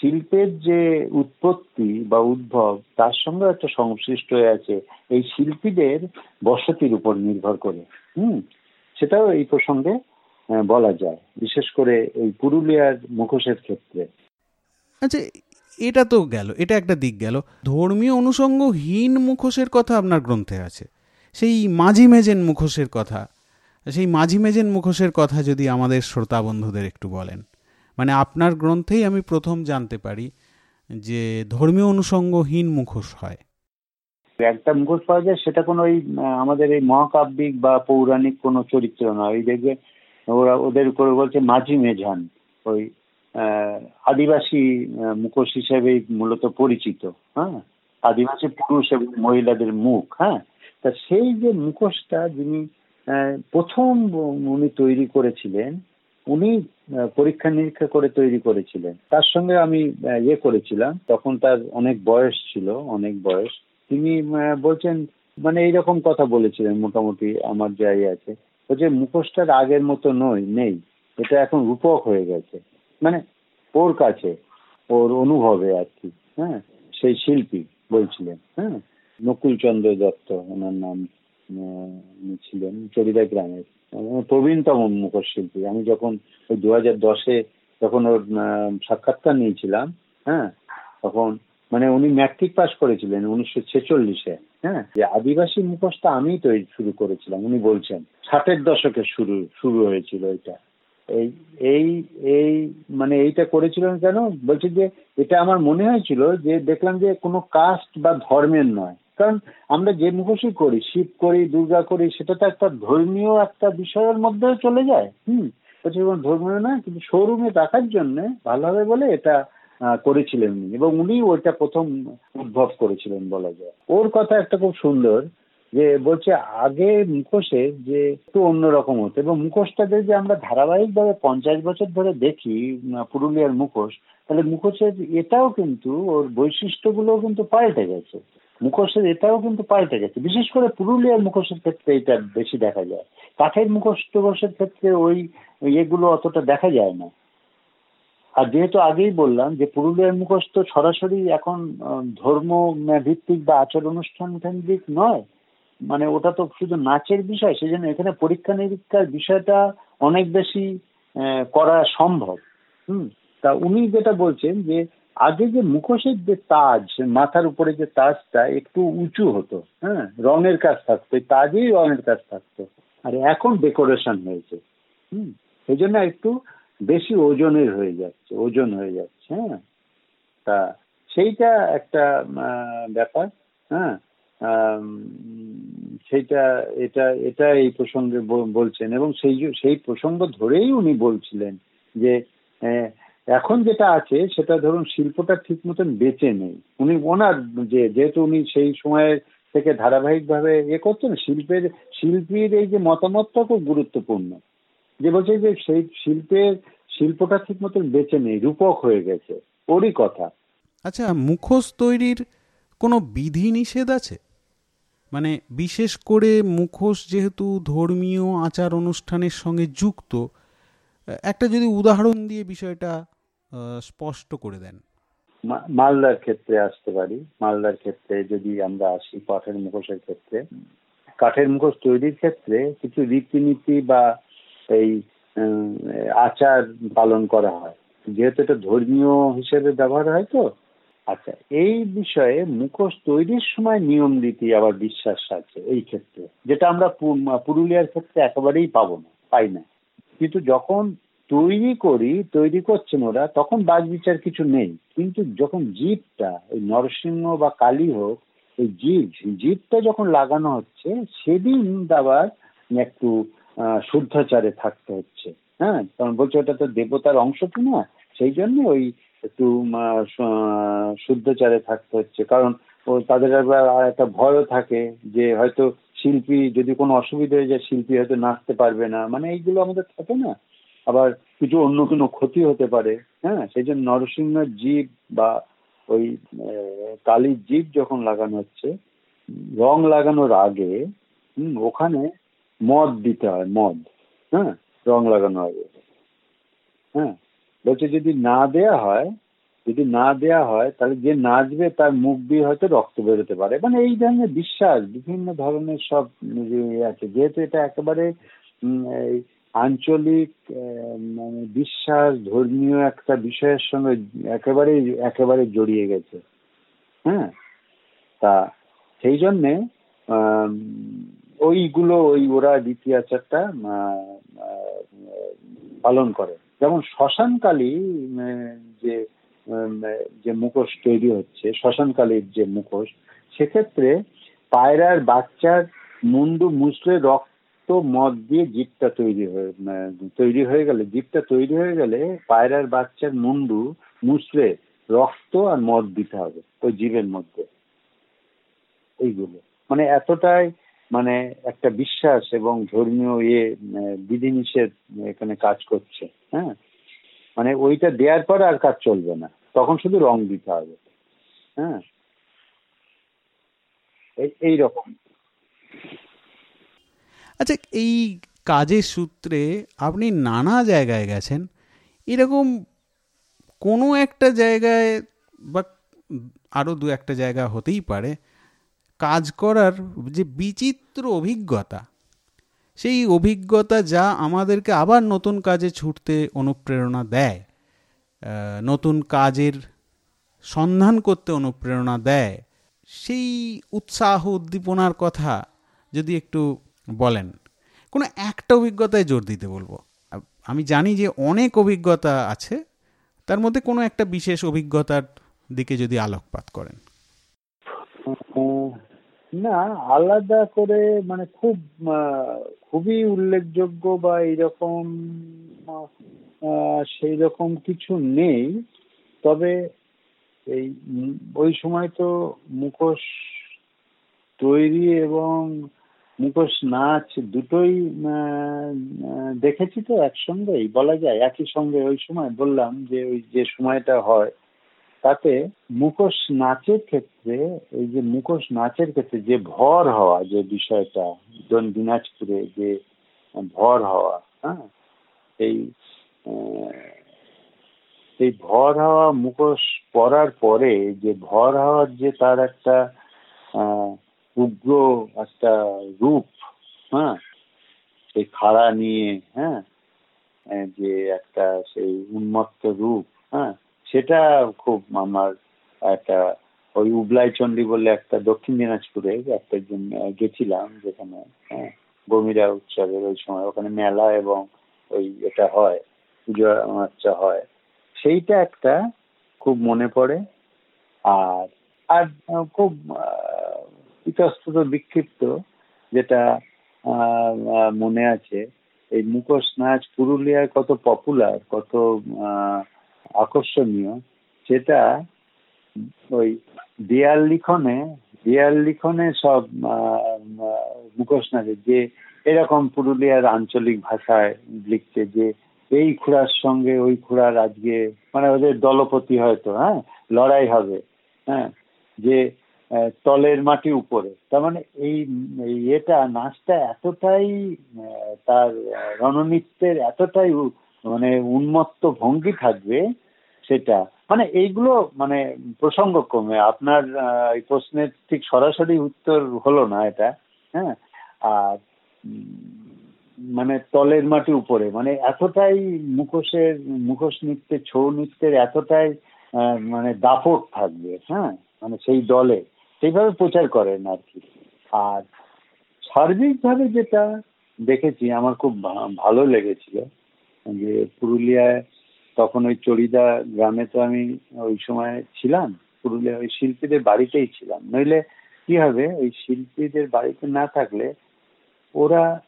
B: শিল্পের যে উৎপত্তি বা উদ্ভব, তার সঙ্গে একটা সংশ্লিষ্ট হয়ে আছে এই শিল্পীদের বসতির উপর নির্ভর করে। হুম? সেটাও এই প্রসঙ্গে বলা যায়। বিশেষ করে এই পুরুলিয়ার মুখোশের ক্ষেত্রে।
A: আচ্ছা এটা তো গেল, এটা একটা দিক গেল। ধর্মীয় অনুষঙ্গহীন মুখোশের কথা আপনার গ্রন্থে আছে। সেই মাঝি মেজেন মুখোশের কথা, সেই মাঝি মেজেন মুখোশের কথা যদি আমাদের শ্রোতা বন্ধুদের একটু বলেন। মানে আপনার গ্রন্থেই আমি প্রথম জানতে পারি যে ধর্মীয় অনুষঙ্গহীন মুখোশ হয়।
B: একটা মুখোশ পাওয়া যায়, সেটা কোনো ওই, আমাদের এই মহাকাব্যিক বা পৌরাণিক কোনো চরিত্র নয়। ওই দেখবে ওরা ওদের করে বলছে মাঝি মেঝান, ওই আদিবাসী মুখোশ হিসেবেই মূলত পরিচিত হ্যাঁ? আদিবাসী পুরুষ এবং মহিলাদের মুখ হ্যাঁ? তা সেই যে মুখোশটা যিনি প্রথম উনি তৈরি করেছিলেন, উনি পরীক্ষা নিরীক্ষা করে তৈরি করেছিলেন। তার সঙ্গে আমি ইয়ে করেছিলাম। তখন তার অনেক বয়স ছিল, অনেক বয়স। তিনি বলছেন মানে এইরকম কথা বলেছিলেন মোটামুটি, আমার যাই আছে। বলছে, মুখোশটার আগের মতো নই নেই। এটা এখন রূপক হয়ে গেছে। মানে ওর কাছে, ওর অনুভবে আর কি হ্যাঁ? সেই শিল্পী বলছিলেন হ্যাঁ? নকুলচন্দ্র দত্ত, ওনার নাম ছিলেন চরিদা গ্রামের। প্রবীণতম মুখোশ শিল্পী। আমি যখন ওই দু হাজার দশে যখন ওর সাক্ষাৎকার নিয়েছিলাম হ্যাঁ? তখন মানে উনি ম্যাট্রিক পাস করেছিলেন উনিশশো ছেচল্লিশে হ্যাঁ? যে আদিবাসী মুখোশটা আমিই তৈরি শুরু করেছিলাম, উনি বলছেন, ষাটের দশকে শুরু শুরু হয়েছিল এটা। এই এই এই মানে এইটা করেছিলেন কেন? বলছে যে, এটা আমার মনে হয়েছিল যে, দেখলাম যে কোনো কাস্ট বা ধর্মের নয়। কারণ আমরা যে মুখোশই করি, শিব করি, দুর্গা করি, সেটা তো একটা ধর্মীয় একটা বিষয়ের মধ্যেও চলে যায়। হুম ধর্মীয় না কিন্তু শোরুমে রাখার জন্য ভালো হবে বলে এটা করেছিলেন এবং উনি ওইটা প্রথম উদ্ভব করেছিলেন বলা যায়। ওর কথা একটা খুব সুন্দর যে বলছে আগে মুখোশে যে একটু অন্যরকম হতো এবং মুখোশটা যে আমরা ধারাবাহিকভাবে পঞ্চাশ বছর ধরে দেখি পুরুলিয়ার মুখোশ, তাহলে মুখোশের এটাও কিন্তু ওর বৈশিষ্ট্যগুলোও কিন্তু পাল্টে গেছে। মুখোশের এটাও কিন্তু পাল্টে গেছে। বিশেষ করে পুরুলিয়ার মুখোশের ক্ষেত্রে এটা বেশি দেখা যায়। কাঠের মুখোশ টুখোশের ক্ষেত্রে ওই ইয়েগুলো অতটা দেখা যায় না। আর যেহেতু আগেই বললাম যে পুরুলিয়ার মুখোশ তো সরাসরি এখন ধর্ম ভিত্তিক বা আচার অনুষ্ঠান কেন্দ্রিক নয় মানে ওটা তো শুধু নাচের বিষয় সেই জন্য এখানে পরীক্ষা নিরীক্ষার বিষয়টা অনেক বেশি করা সম্ভব। হুম? তা উনি যেটা বলছেন যে, আগে যে মুখোশের যে তাজ, মাথার উপরে যে তাজটা একটু উঁচু হতো হ্যাঁ? রঙের কাজ থাকতো তাজেই রঙের কাজ থাকতো। আর এখন ডেকোরেশন হয়েছে, হুম? সেই জন্য একটু বেশি ওজনের হয়ে যাচ্ছে, ওজন হয়ে যাচ্ছে হ্যাঁ? তা সেইটা একটা ব্যাপার হ্যাঁ? সেইটা এটা এটা এই প্রসঙ্গে বলছেন এবং সেই সেই প্রসঙ্গ ধরেই উনি বলছিলেন যে এখন যেটা আছে সেটা ধরুন শিল্পটা ঠিক মতন বেঁচে নেই। উনি ওনার যে, যেহেতু উনি সেই সময়ের থেকে ধারাবাহিকভাবে এ করছেন, শিল্পের, শিল্পীর এই যে মতামতটা খুব গুরুত্বপূর্ণ। যে বলছে যে সেই শিল্পের, শিল্পটা ঠিক মতন বেঁচে নেই, রূপক হয়ে গেছে, ওরই কথা।
A: আচ্ছা মুখোশ তৈরির কোনো বিধি নিষেধ আছে? মানে বিশেষ করে মুখোশ যেহেতু ধর্মীয় আচার অনুষ্ঠানের সঙ্গে যুক্ত, একটা যদি উদাহরণ দিয়ে বিষয়টা স্পষ্ট করে দেন।
B: মালদার ক্ষেত্রে আসতে পারি। মালদার ক্ষেত্রে যদি আমরা আসি কাঠের মুখোশের ক্ষেত্রে। কাঠের মুখোশ তৈরির ক্ষেত্রে কিছু রীতিনীতি বা এই আচার পালন করা হয়। যেহেতু এটা ধর্মীয় হিসেবে ব্যবহার হয় তো আচ্ছা এই বিষয়ে মুখোশ তৈরির সময় নিয়ম নীতি আবার বিশ্বাস আছে এই ক্ষেত্রে, যেটা আমরা পুরুলিয়ার ক্ষেত্রে একেবারেই পাবো না, পাই না। কিন্তু যখন তৈরি করি, তৈরি করছেন ওরা, তখন বাজ বিচার কিছু নেই। কিন্তু যখন জীবটা ওই নরসিংহ বা কালী হোক ওই জীব, জীবটা যখন লাগানো হচ্ছে, সেদিন আবার একটু শুদ্ধাচারে থাকতে হচ্ছে। হ্যাঁ কারণ বলছে ওটা তো দেবতার অংশ তো না সেই জন্য ওই একটু শুদ্ধাচারে থাকতে হচ্ছে। কারণ ও তাদের আবার একটা ভয়ও থাকে যে হয়তো শিল্পী, যদি কোনো অসুবিধা হয়ে যায়, শিল্পী হয়তো নাচতে পারবে না। মানে এইগুলো আমাদের থাকে না। আবার কিছু অন্য কোনো ক্ষতি হতে পারে। হ্যাঁ সেই জন্য নরসিংহের জীব বা ওই কালির জীব যখন লাগানো হচ্ছে, রং লাগানোর আগে ওখানে মদ দিতে হয়, মদ। হ্যাঁ রং লাগানোর আগে। হ্যাঁ বলছে, যদি না দেয়া হয়, যদি না দেয়া হয়, তাহলে যে নাচবে তার মুখ দিয়ে হয়তো রক্ত বেরোতে পারে। মানে এই ধরনের বিশ্বাস, বিভিন্ন ধরনের সব আছে। যেহেতু এটা একেবারে আঞ্চলিক মানে বিশ্বাস, ধর্মীয় একটা বিষয়ের সঙ্গে একেবারে একেবারে জড়িয়ে গেছে। হ্যাঁ? তা সেই জন্যে ওইগুলো, ওই ওরা দ্বিতীয় আচারটা পালন করে। যেমন শ্মশানকালী যে যে মুখোশ তৈরি হচ্ছে, শ্মশানকালীর যে মুখোশ, সেক্ষেত্রে পায়রার বাচ্চার মুন্ডু মুসলে রক্ত মদ দিয়ে জিপটা তৈরি হয়ে তৈরি হয়ে গেলে জিপটা তৈরি হয়ে গেলে পায়রার বাচ্চার মুন্ডু মুসলে রক্ত আর মদ দিতে হবে ওই জীবের মধ্যে। এইগুলো। মানে এতটাই মানে একটা বিশ্বাস এবং ধর্মীয় ইয়ে বিধিনিষেধ এখানে কাজ করছে হ্যাঁ? মানে ওইটা দেওয়ার পর আর কাজ চলবে না। তখন শুধু রং দিতে হবে হ্যাঁ? এই
A: আচ্ছা এই কাজের সূত্রে আপনি নানা জায়গায় গেছেন। এরকম কোনো একটা জায়গায় বা আরও দু একটা জায়গা হতেই পারে। কাজ করার যে বিচিত্র অভিজ্ঞতা, সেই অভিজ্ঞতা যা আমাদেরকে আবার নতুন কাজে ছুটতে অনুপ্রেরণা দেয় নতুন কাজের সন্ধান করতে অনুপ্রেরণা দেয়, সেই উৎসাহ উদ্দীপনার কথা যদি একটু বলেন, কোনো একটা অভিজ্ঞতায় জোর দিতে বলব। আমি জানি যে অনেক অভিজ্ঞতা আছে, তার মধ্যে কোনো একটা বিশেষ অভিজ্ঞতার দিকে যদি আলোকপাত করেন।
B: না, আলাদা করে মানে খুব খুবই উল্লেখযোগ্য বা এইরকম সেই রকম কিছু নেই। তবে এই, ওই সময় তো মুখোশ তৈরি এবং মুখোশ নাচ দুটোই দেখেছি তো একসঙ্গেই, বলা যায় একই সঙ্গে। ওই সময় বললাম যে, ওই যে সময়টা হয় তাতে মুখোশ নাচের ক্ষেত্রে, এই যে মুখোশ নাচের ক্ষেত্রে যে ভর হওয়া, যে বিষয়টা জন দিনাজপুরে যে ভর হওয়া হ্যাঁ এই এই ভর হওয়া, মুখোশ পরার পরে যে ভর হওয়ার যে তার একটা উগ্র একটা রূপ হ্যাঁ সেই খাড়া নিয়ে হ্যাঁ যে একটা সেই উন্মত্ত রূপ হ্যাঁ সেটা খুব আমার একটা ওই উবলাই চণ্ডী বলে একটা দক্ষিণ দিনাজপুরে একটা গেছিলাম যেখানে হ্যাঁ গমিরা উৎসবের ওই সময়। ওখানে মেলা এবং ওই এটা হয়, পুজো আচ্ছা হয়। সেইটা একটা খুব মনে পড়ে। আর আর খুব ইতস্তত বিক্ষিপ্ত যেটা মনে আছে, এই মুখোশ নাচ পুরুলিয়ায় কত পপুলার কত আকর্ষণীয় সেটা ওই দেয়াল লিখনে দেয়াল লিখনে সব মুখোশ নাচে যে এরকম পুরুলিয়ার আঞ্চলিক ভাষায় লিখছে যে এই খুড়ার সঙ্গে ওই খুড়ার আজকে মানে ওদের দলপতি হয়তো হ্যাঁ লড়াই হবে হ্যাঁ যে তলের মাটি উপরে। তার মানে এই এটা নাচটা এতটাই তার রণনৃত্যের এতটাই মানে উন্মত্ত ভঙ্গি থাকবে সেটা। মানে এইগুলো মানে প্রসঙ্গক্রমে আপনার এই প্রশ্নের ঠিক সরাসরি উত্তর হলো না এটা হ্যাঁ? আর মানে তলের মাটি উপরে মানে এতটাই মুখোশের, মুখোশ নৃত্যে, ছৌ নৃত্যের এতটাই মানে দাপট থাকবে হ্যাঁ? মানে সেই দলে, সেইভাবে প্রচার করেন আর কি। আর সার্বিকভাবে যেটা দেখেছি, আমার খুব ভালো লেগেছিল যে পুরুলিয়ায় তখন ওই চড়িদা গ্রামে তো আমি ওই সময় ছিলাম। পুরুলিয়া ওই শিল্পীদের বাড়িতেই ছিলাম। নইলে কি হবে, ওই শিল্পীদের বাড়িতে না থাকলে ওরা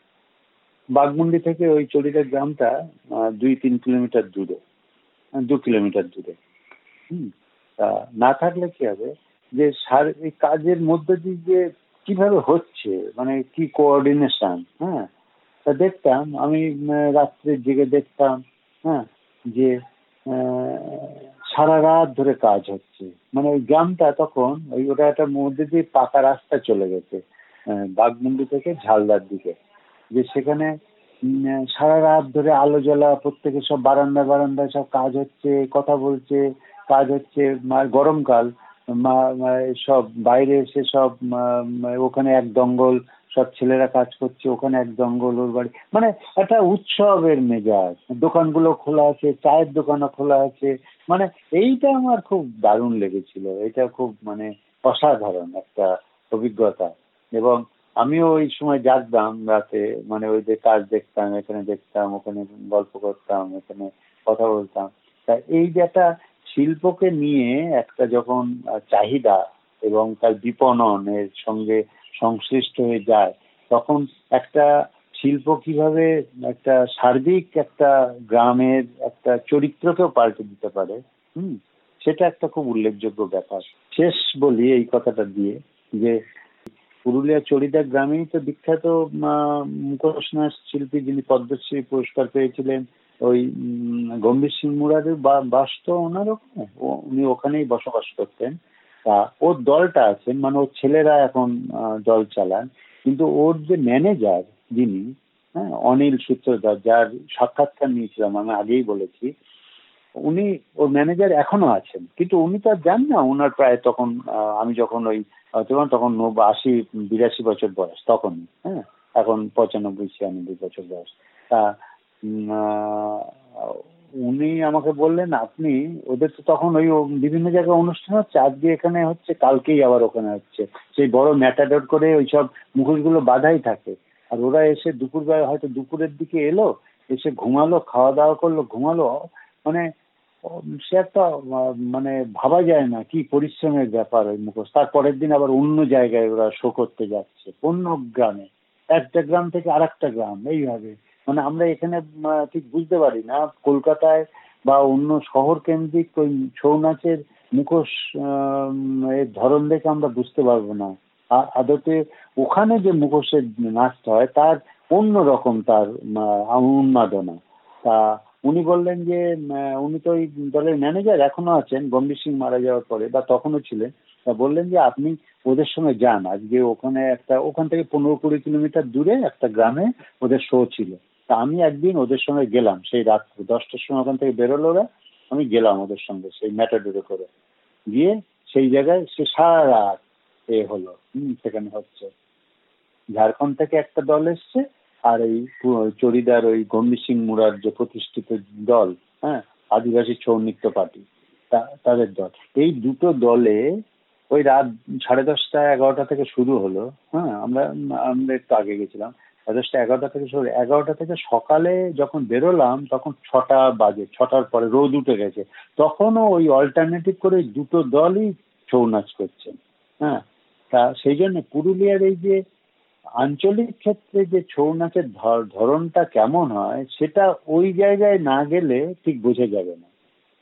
B: বাঘমুন্ডি থেকে ওই চড়িদা গ্রামটা দুই তিন কিলোমিটার দূরে দু কিলোমিটার দূরে। হুম, তা না থাকলে কি হবে যে সার কাজের মধ্যে দিয়ে যে কীভাবে হচ্ছে মানে কি কোঅর্ডিনেশন হ্যাঁ? তা দেখতাম, আমি রাত্রে জেগে দেখতাম হ্যাঁ যে সারা রাত ধরে কাজ হচ্ছে। মানে ওই গ্রামটা তখন, ওই, ওটা একটা মধ্যে দিয়ে পাকা রাস্তা চলে গেছে বাঘমুন্ডি থেকে ঝালদার দিকে। যে সেখানে সারা রাত ধরে আলো জ্বলা, প্রত্যেকে সব বারান্দা বারান্দায় সব কাজ হচ্ছে, কথা বলছে, কাজ হচ্ছে গরমকাল। সব বাইরে এসে সব ওখানে এক দঙ্গল, সব ছেলেরা কাজ করছে, ওখানে এক দঙ্গল ওর বাড়ি। মানে একটা উৎসবের মেজাজ। দোকানগুলো খোলা আছে, চায়ের দোকানও খোলা আছে। মানে এইটা আমার খুব দারুণ লেগেছিল। এটা খুব মানে অসাধারণ একটা অভিজ্ঞতা। এবং আমিও ওই সময় জাগতাম রাতে মানে ওই যে কাজ দেখতাম, এখানে দেখতাম, ওখানে গল্প করতাম, এখানে কথা বলতাম। তা এই যে একটা শিল্পকে নিয়ে একটা যখন চাহিদা এবং তার বিপণনের সঙ্গে সংশ্লিষ্ট হয়ে যায়, তখন একটা শিল্প কীভাবে একটা সার্বিক একটা গ্রামের একটা চরিত্রকেও পাল্টে দিতে পারে, হুম, সেটা একটা খুব উল্লেখযোগ্য ব্যাপার। শেষ বলি এই কথাটা দিয়ে যে পুরুলিয়া চড়িদা গ্রামেই তো বিখ্যাত মুখোশ নাচ শিল্পী যিনি পদ্মশ্রী পুরস্কার পেয়েছিলেন, ওই গম্ভীর সিং মুরাদের বাস তো ওনার ওখানে উনি ওখানেই বসবাস করতেন। তা ওর দলটা আছেন মানে ওর ছেলেরা এখন দল চালান, কিন্তু ওর যে ম্যানেজার যিনি হ্যাঁ অনিল সূত্রধর, যার সাক্ষাৎকার নিয়েছিলাম, আমি আগেই বলেছি উনি ওর ম্যানেজার এখনও আছেন। কিন্তু উনি তো আর যান না। ওনার প্রায় তখন আমি যখন ওই তখন তখন আশি, বিরাশি বছর বয়স তখন হ্যাঁ? এখন পঁচানব্বই, ছিয়ানব্বই বছর বয়স। তা উনি আমাকে বললেন, আপনি, ওদের তো তখন ওই বিভিন্ন জায়গায় অনুষ্ঠান হচ্ছে। আজকে এখানে হচ্ছে, কালকেই আবার ওখানে হচ্ছে। সেই বড় ম্যাটাডোর করে ওই সব মুখোশগুলো বাধাই থাকে। আর ওরা এসে দুপুরবেলা, হয়তো দুপুরের দিকে এলো, এসে ঘুমালো খাওয়া দাওয়া করল, ঘুমালো। মানে সে একটা মানে ভাবা যায় না কি পরিশ্রমের ব্যাপার ওই মুখোশ। তারপরের দিন আবার অন্য জায়গায় ওরা শো করতে যাচ্ছে, অন্য গ্রামে। একটা গ্রাম থেকে আর একটা গ্রাম, এইভাবে। মানে আমরা এখানে ঠিক বুঝতে পারি না, কলকাতায় বা অন্য শহর কেন্দ্রিক ওই ছৌ নাচের মুখোশ এর ধরন দেখে আমরা বুঝতে পারব না। আর আদতে ওখানে যে মুখোশের নাচটা হয়, তার অন্য রকম তার উন্মাদনা। তা উনি বললেন যে উনি তো ওই দলের ম্যানেজার এখনও আছেন, গম্ভীর সিং মারা যাওয়ার পরে, বা তখনও ছিলেন। বললেন যে, আপনি ওদের সঙ্গে যান। আজকে ওখানে একটা, ওখান থেকে পনেরো কুড়ি কিলোমিটার দূরে একটা গ্রামে ওদের শো ছিল। তা আমি একদিন ওদের সঙ্গে গেলাম। সেই রাত দশটার সময় ওখান থেকে বেরোলো ওরা, আমি গেলাম ওদের সঙ্গে, সেই ম্যাটাডোরে করে। গিয়ে সেই জায়গায় সে সারা রাত এ হলো। হম সেখানে হচ্ছে। ঝাড়খন্ড থেকে একটা দল এসছে আর এই চরিদার ওই গম্ভীর সিং মুরার যে প্রতিষ্ঠিত দল হ্যাঁ আদিবাসী ছৌ নৃত্য পার্টি তাদের দল। এই দুটো দলে ওই রাত সাড়ে দশটা, এগারোটা থেকে শুরু হলো হ্যাঁ আমরা আমরা একটু আগে গেছিলাম, সাড়ে দশটা, এগারোটা থেকে শুরু, এগারোটা থেকে সকালে যখন বেরোলাম, তখন ছটা বাজে, ছটার পরে রোদ উঠে গেছে। তখনও ওই অল্টারনেটিভ করে দুটো দলই ছৌ নাচ করছেন হ্যাঁ। তা সেই জন্য পুরুলিয়ার এই যে আঞ্চলিক ক্ষেত্রে যে ছৌ নাচের ধরনটা কেমন হয়, সেটা ওই জায়গায় না গেলে ঠিক বোঝা যাবে না।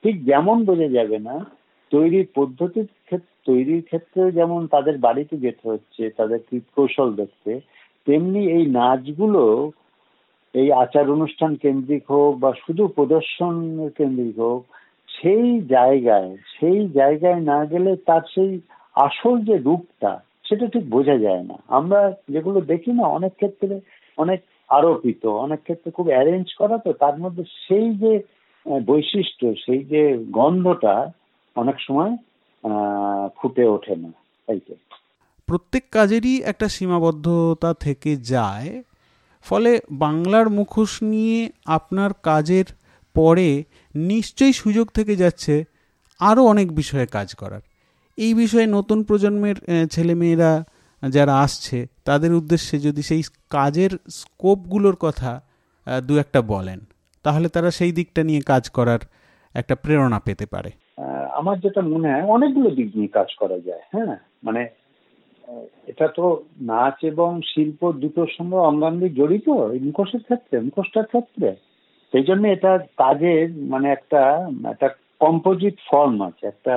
B: ঠিক যেমন বোঝা যাবে না, তৈরির পদ্ধতির ক্ষেত্রে তৈরির ক্ষেত্রে যেমন তাদের বাড়িতে যেতে হচ্ছে, তাদের কৌশল দেখতে, তেমনি এই নাচগুলো এই আচার অনুষ্ঠান কেন্দ্রিক হোক বা শুধু প্রদর্শন কেন্দ্রিক হোক, সেই জায়গায় সেই জায়গায় না গেলে তার সেই আসল যে রূপটা সেটা ঠিক বোঝা যায় না। আমরা যেগুলো দেখি না, অনেক ক্ষেত্রে অনেক আরোপিত, অনেক ক্ষেত্রে খুব অ্যারেঞ্জ করা তো, তার মধ্যে সেই যে বৈশিষ্ট্য, সেই যে গন্ধটা অনেক সময় ফুটে ওঠে না, তাই
A: প্রত্যেক কাজেরই একটা সীমাবদ্ধতা থেকে যায়, ফলে বাংলার মুখোশ নিয়ে আপনার কাজের পরে নিশ্চয়ই সুযোগ থেকে যাচ্ছে আরও অনেক বিষয়ে কাজ করার। এই বিষয়ে নতুন প্রজন্মের ছেলেমেয়েরা যারা আসছে, তাদের উদ্দেশ্যে যদি সেই কাজের স্কোপগুলোর কথা দু একটা বলেন, তাহলে তারা সেই দিকটা নিয়ে কাজ করার একটা প্রেরণা পেতে পারে।
B: আমার যেটা মনে হয়, অনেকগুলো দিক নিয়ে কাজ করা যায় হ্যাঁ? মানে এটা তো নাচ এবং শিল্প দুটোর সঙ্গে অঙ্গাঙ্গি জড়িত, মুখোশের ক্ষেত্রে, মুখোশটার ক্ষেত্রে। সেই জন্য এটা কাজের মানে একটা একটা কম্পোজিট ফর্ম আছে, একটা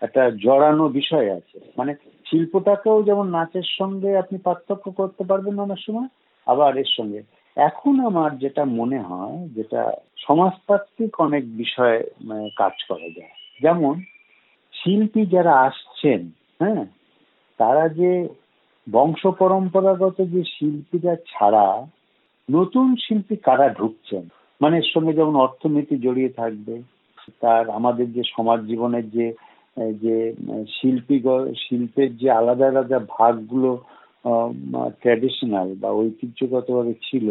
B: একটা জড়ানো বিষয় আছে। মানে শিল্পটাকেও যেমন নাচের সঙ্গে আপনি পার্থক্য করতে পারবেন অনেক সময়, আবার এর সঙ্গে। এখন আমার যেটা মনে হয়, যেটা সমাজতাত্ত্বিক অনেক বিষয়ে মানে কাজ করা যায়। যেমন, শিল্পী যারা আসছেন হ্যাঁ তারা যে বংশ পরম্পরাগত যে শিল্পীরা ছাড়া নতুন শিল্পী কারা ঢুকছেন? মানে এর সঙ্গে যেমন অর্থনীতি জড়িয়ে থাকবে, তার আমাদের যে সমাজ জীবনের যে যে শিল্পী শিল্পের যে আলাদা আলাদা ভাগগুলো ট্র্যাডিশনাল বা ঐতিহ্যগতভাবে ছিল,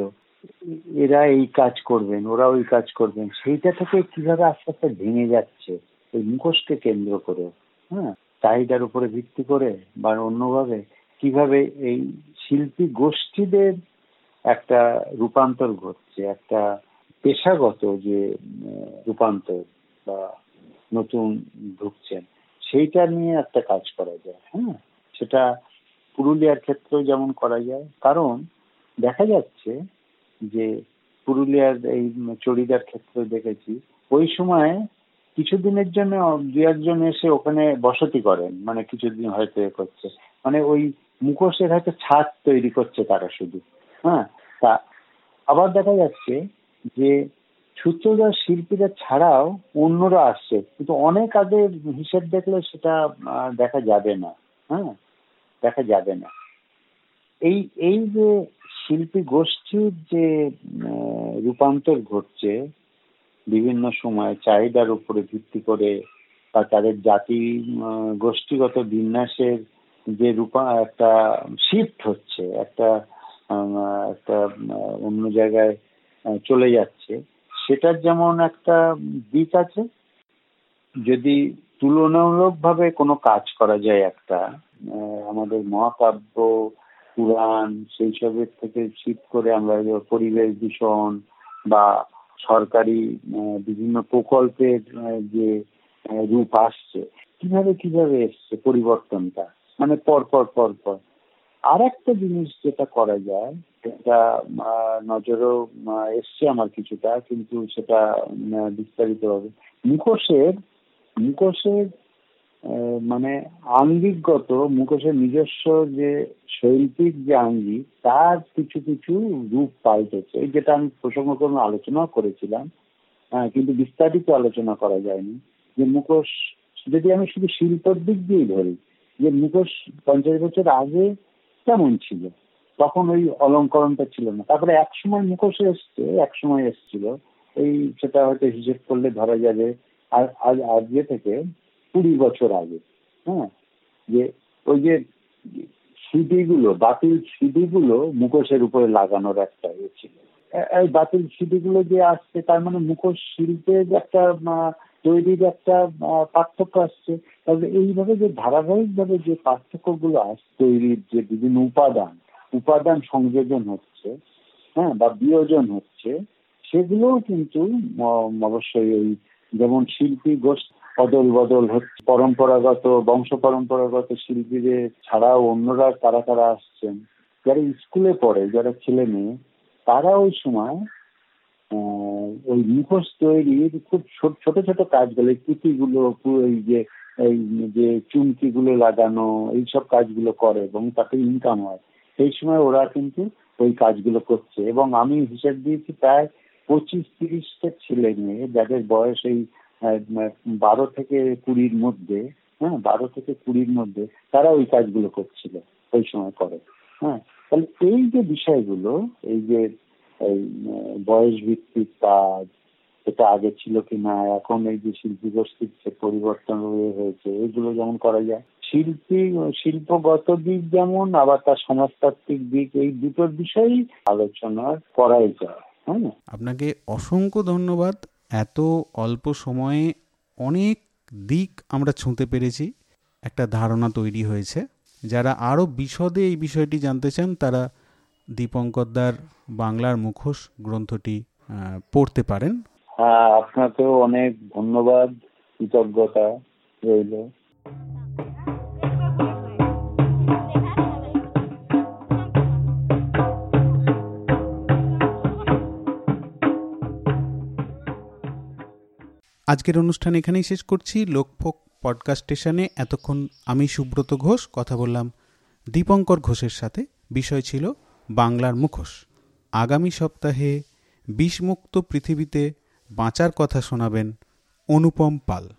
B: এরা এই কাজ করবেন ওরা ওই কাজ করবেন। সেইটা থেকে কীভাবে আস্তে আস্তে ভেঙে যাচ্ছে, ওই মুখোশকে কেন্দ্র করে হ্যাঁ? চাহিদার উপরে ভিত্তি করে বা অন্যভাবে কীভাবে এই শিল্পী গোষ্ঠীদের একটা রূপান্তর ঘটছে, একটা পেশাগত যে রূপান্তর বা নতুন ঢুকছেন। সেইটা নিয়ে একটা কাজ করা যায় হ্যাঁ? সেটা পুরুলিয়ার ক্ষেত্রেও যেমন করা যায়, কারণ দেখা যাচ্ছে যে পুরুলিয়ার এই চড়িদার ক্ষেত্রে দেখেছি, ওই সময় কিছুদিনের জন্য দু একজন এসে ওখানে বসতি করেন মানে কিছুদিন হয়তো এ করছে। মানে ওই মুখোশের হয়তো ছাদ তৈরি করছে তারা শুধু হ্যাঁ? তা আবার দেখা যাচ্ছে যে সূত্রধার শিল্পীরা ছাড়াও অন্যরা আসছে। কিন্তু অনেক আগের হিসেব দেখলে সেটা দেখা যাবে না। হ্যাঁ? দেখা যাবে না। এই এই যে শিল্পী গোষ্ঠীর যে রূপান্তর ঘটছে বিভিন্ন সময়, চাহিদার উপরে ভিত্তি করে বা তাদের জাতি গোষ্ঠীগত বিন্যাসের যে রূপা, একটা শিফট হচ্ছে, একটা একটা অন্য জায়গায় চলে যাচ্ছে। সেটার যেমন একটা দিক আছে, যদি তুলনামূলকভাবে কোনো কাজ করা যায় একটা আমাদের মহাকাব্য, পুরাণ, সেই সবের থেকে শীত করে আমরা পরিবেশ দূষণ বা সরকারি বিভিন্ন প্রকল্পের যে রূপ আসছে, কীভাবে কীভাবে এসছে পরিবর্তনটা? মানে পর পর পর পর। আর একটা জিনিস যেটা করা যায়, সেটা নজরেও এসছে আমার কিছুটা, কিন্তু সেটা বিস্তারিত হবে মুখোশের মুখোশের মানে আঙ্গিকগত, মুখোশের নিজস্ব যে শৈল্পিক যে আঙ্গিক, তার কিছু কিছু রূপ পাল্টেছে যেটা আমি প্রসঙ্গক্রমে আলোচনাও করেছিলাম কিন্তু বিস্তারিত আলোচনা করা যায়নি। যে মুখোশ, যদি আমি শুধু শিল্পের দিক দিয়েই ধরি, যে মুখোশ পঞ্চাশ বছর আগে কেমন ছিল। তখন ওই অলঙ্করণটা ছিল না। তারপরে এক সময় মুখোশ এসছে এক সময় এসছিল। এই সেটা হয়তো হিসেব করলে ধরা যাবে আর আজ, আজকে থেকে কুড়ি বছর আগে। হ্যাঁ? যে ওই যে সিডিগুলো, বাতিল সিডিগুলো মুখোশের উপরে লাগানোর একটা ইয়ে ছিল। এই বাতিল সিডিগুলো যে আসছে, তার মানে মুখোশ শিল্পের একটা তৈরির একটা পার্থক্য আসছে। তাহলে এইভাবে যে ধারাবাহিকভাবে যে পার্থক্যগুলো আসছে তৈরির যে বিভিন্ন উপাদান উপাদান সংযোজন হচ্ছে হ্যাঁ বা বিয়োজন হচ্ছে, সেগুলোও কিন্তু অবশ্যই ওই যেমন শিল্পী গোষ্ঠী অদল বদল হচ্ছে। পরম্পরাগত, বংশ পরম্পরাগত শিল্পীদের ছাড়াও অন্যরা কারা কারা আসছেন, যারা স্কুলে পড়ে, যারা ছেলে মেয়ে, তারা ওই সময় ওই মুখোশ তৈরির খুব ছোট ছোট কাজগুলো পুঁতিগুলো এই যে এই যে চুমকিগুলো লাগানো, এইসব কাজগুলো করে এবং তাতে ইনকাম হয়। সেই সময় ওরা কিন্তু ওই কাজগুলো করছে এবং আমি হিসেব দিয়েছি প্রায় পঁচিশ তিরিশটা ছেলে মেয়ে যাদের বয়স এই বারো থেকে কুড়ির মধ্যে হ্যাঁ বারো থেকে কুড়ির মধ্যে তারা ওই কাজগুলো করছিল, ওই সময় করে হ্যাঁ। তাহলে এই যে বিষয়গুলো, এই যে এই বয়স ভিত্তিক কাজ এটা আগে ছিল কি না, এখন এই যে শিল্পী গোষ্ঠীর যে পরিবর্তন হয়েছে, এগুলো যেমন করা যায়। শিল্পী, শিল্পগত দিক যেমন, আবার তার সমাজতাত্ত্বিক দিক, এই দুটোর বিষয়েই আলোচনা করাই যায় হ্যাঁ
A: আপনাকে অসংখ্য ধন্যবাদ। এত অল্প সময়ে অনেক দিক আমরা ছুঁতে পেরেছি। একটা ধারণা তৈরি হয়েছে। যারা আরও বিশদে এই বিষয়টি জানতে চান, তারা দীপঙ্করদার বাংলার মুখোশ গ্রন্থটি পড়তে পারেন।
B: হ্যাঁ আপনাকেও অনেক ধন্যবাদ। কৃতজ্ঞতা রইল।
A: আজকের অনুষ্ঠান এখানেই শেষ করছি। লোকফোক পডকাস্ট স্টেশনে এতক্ষণ আমি সুব্রত ঘোষ কথা বললাম দীপঙ্কর ঘোষের সাথে। বিষয় ছিল বাংলার মুখোশ। আগামী সপ্তাহে বিষমুক্ত পৃথিবীতে বাঁচার কথা শোনাবেন অনুপম পাল।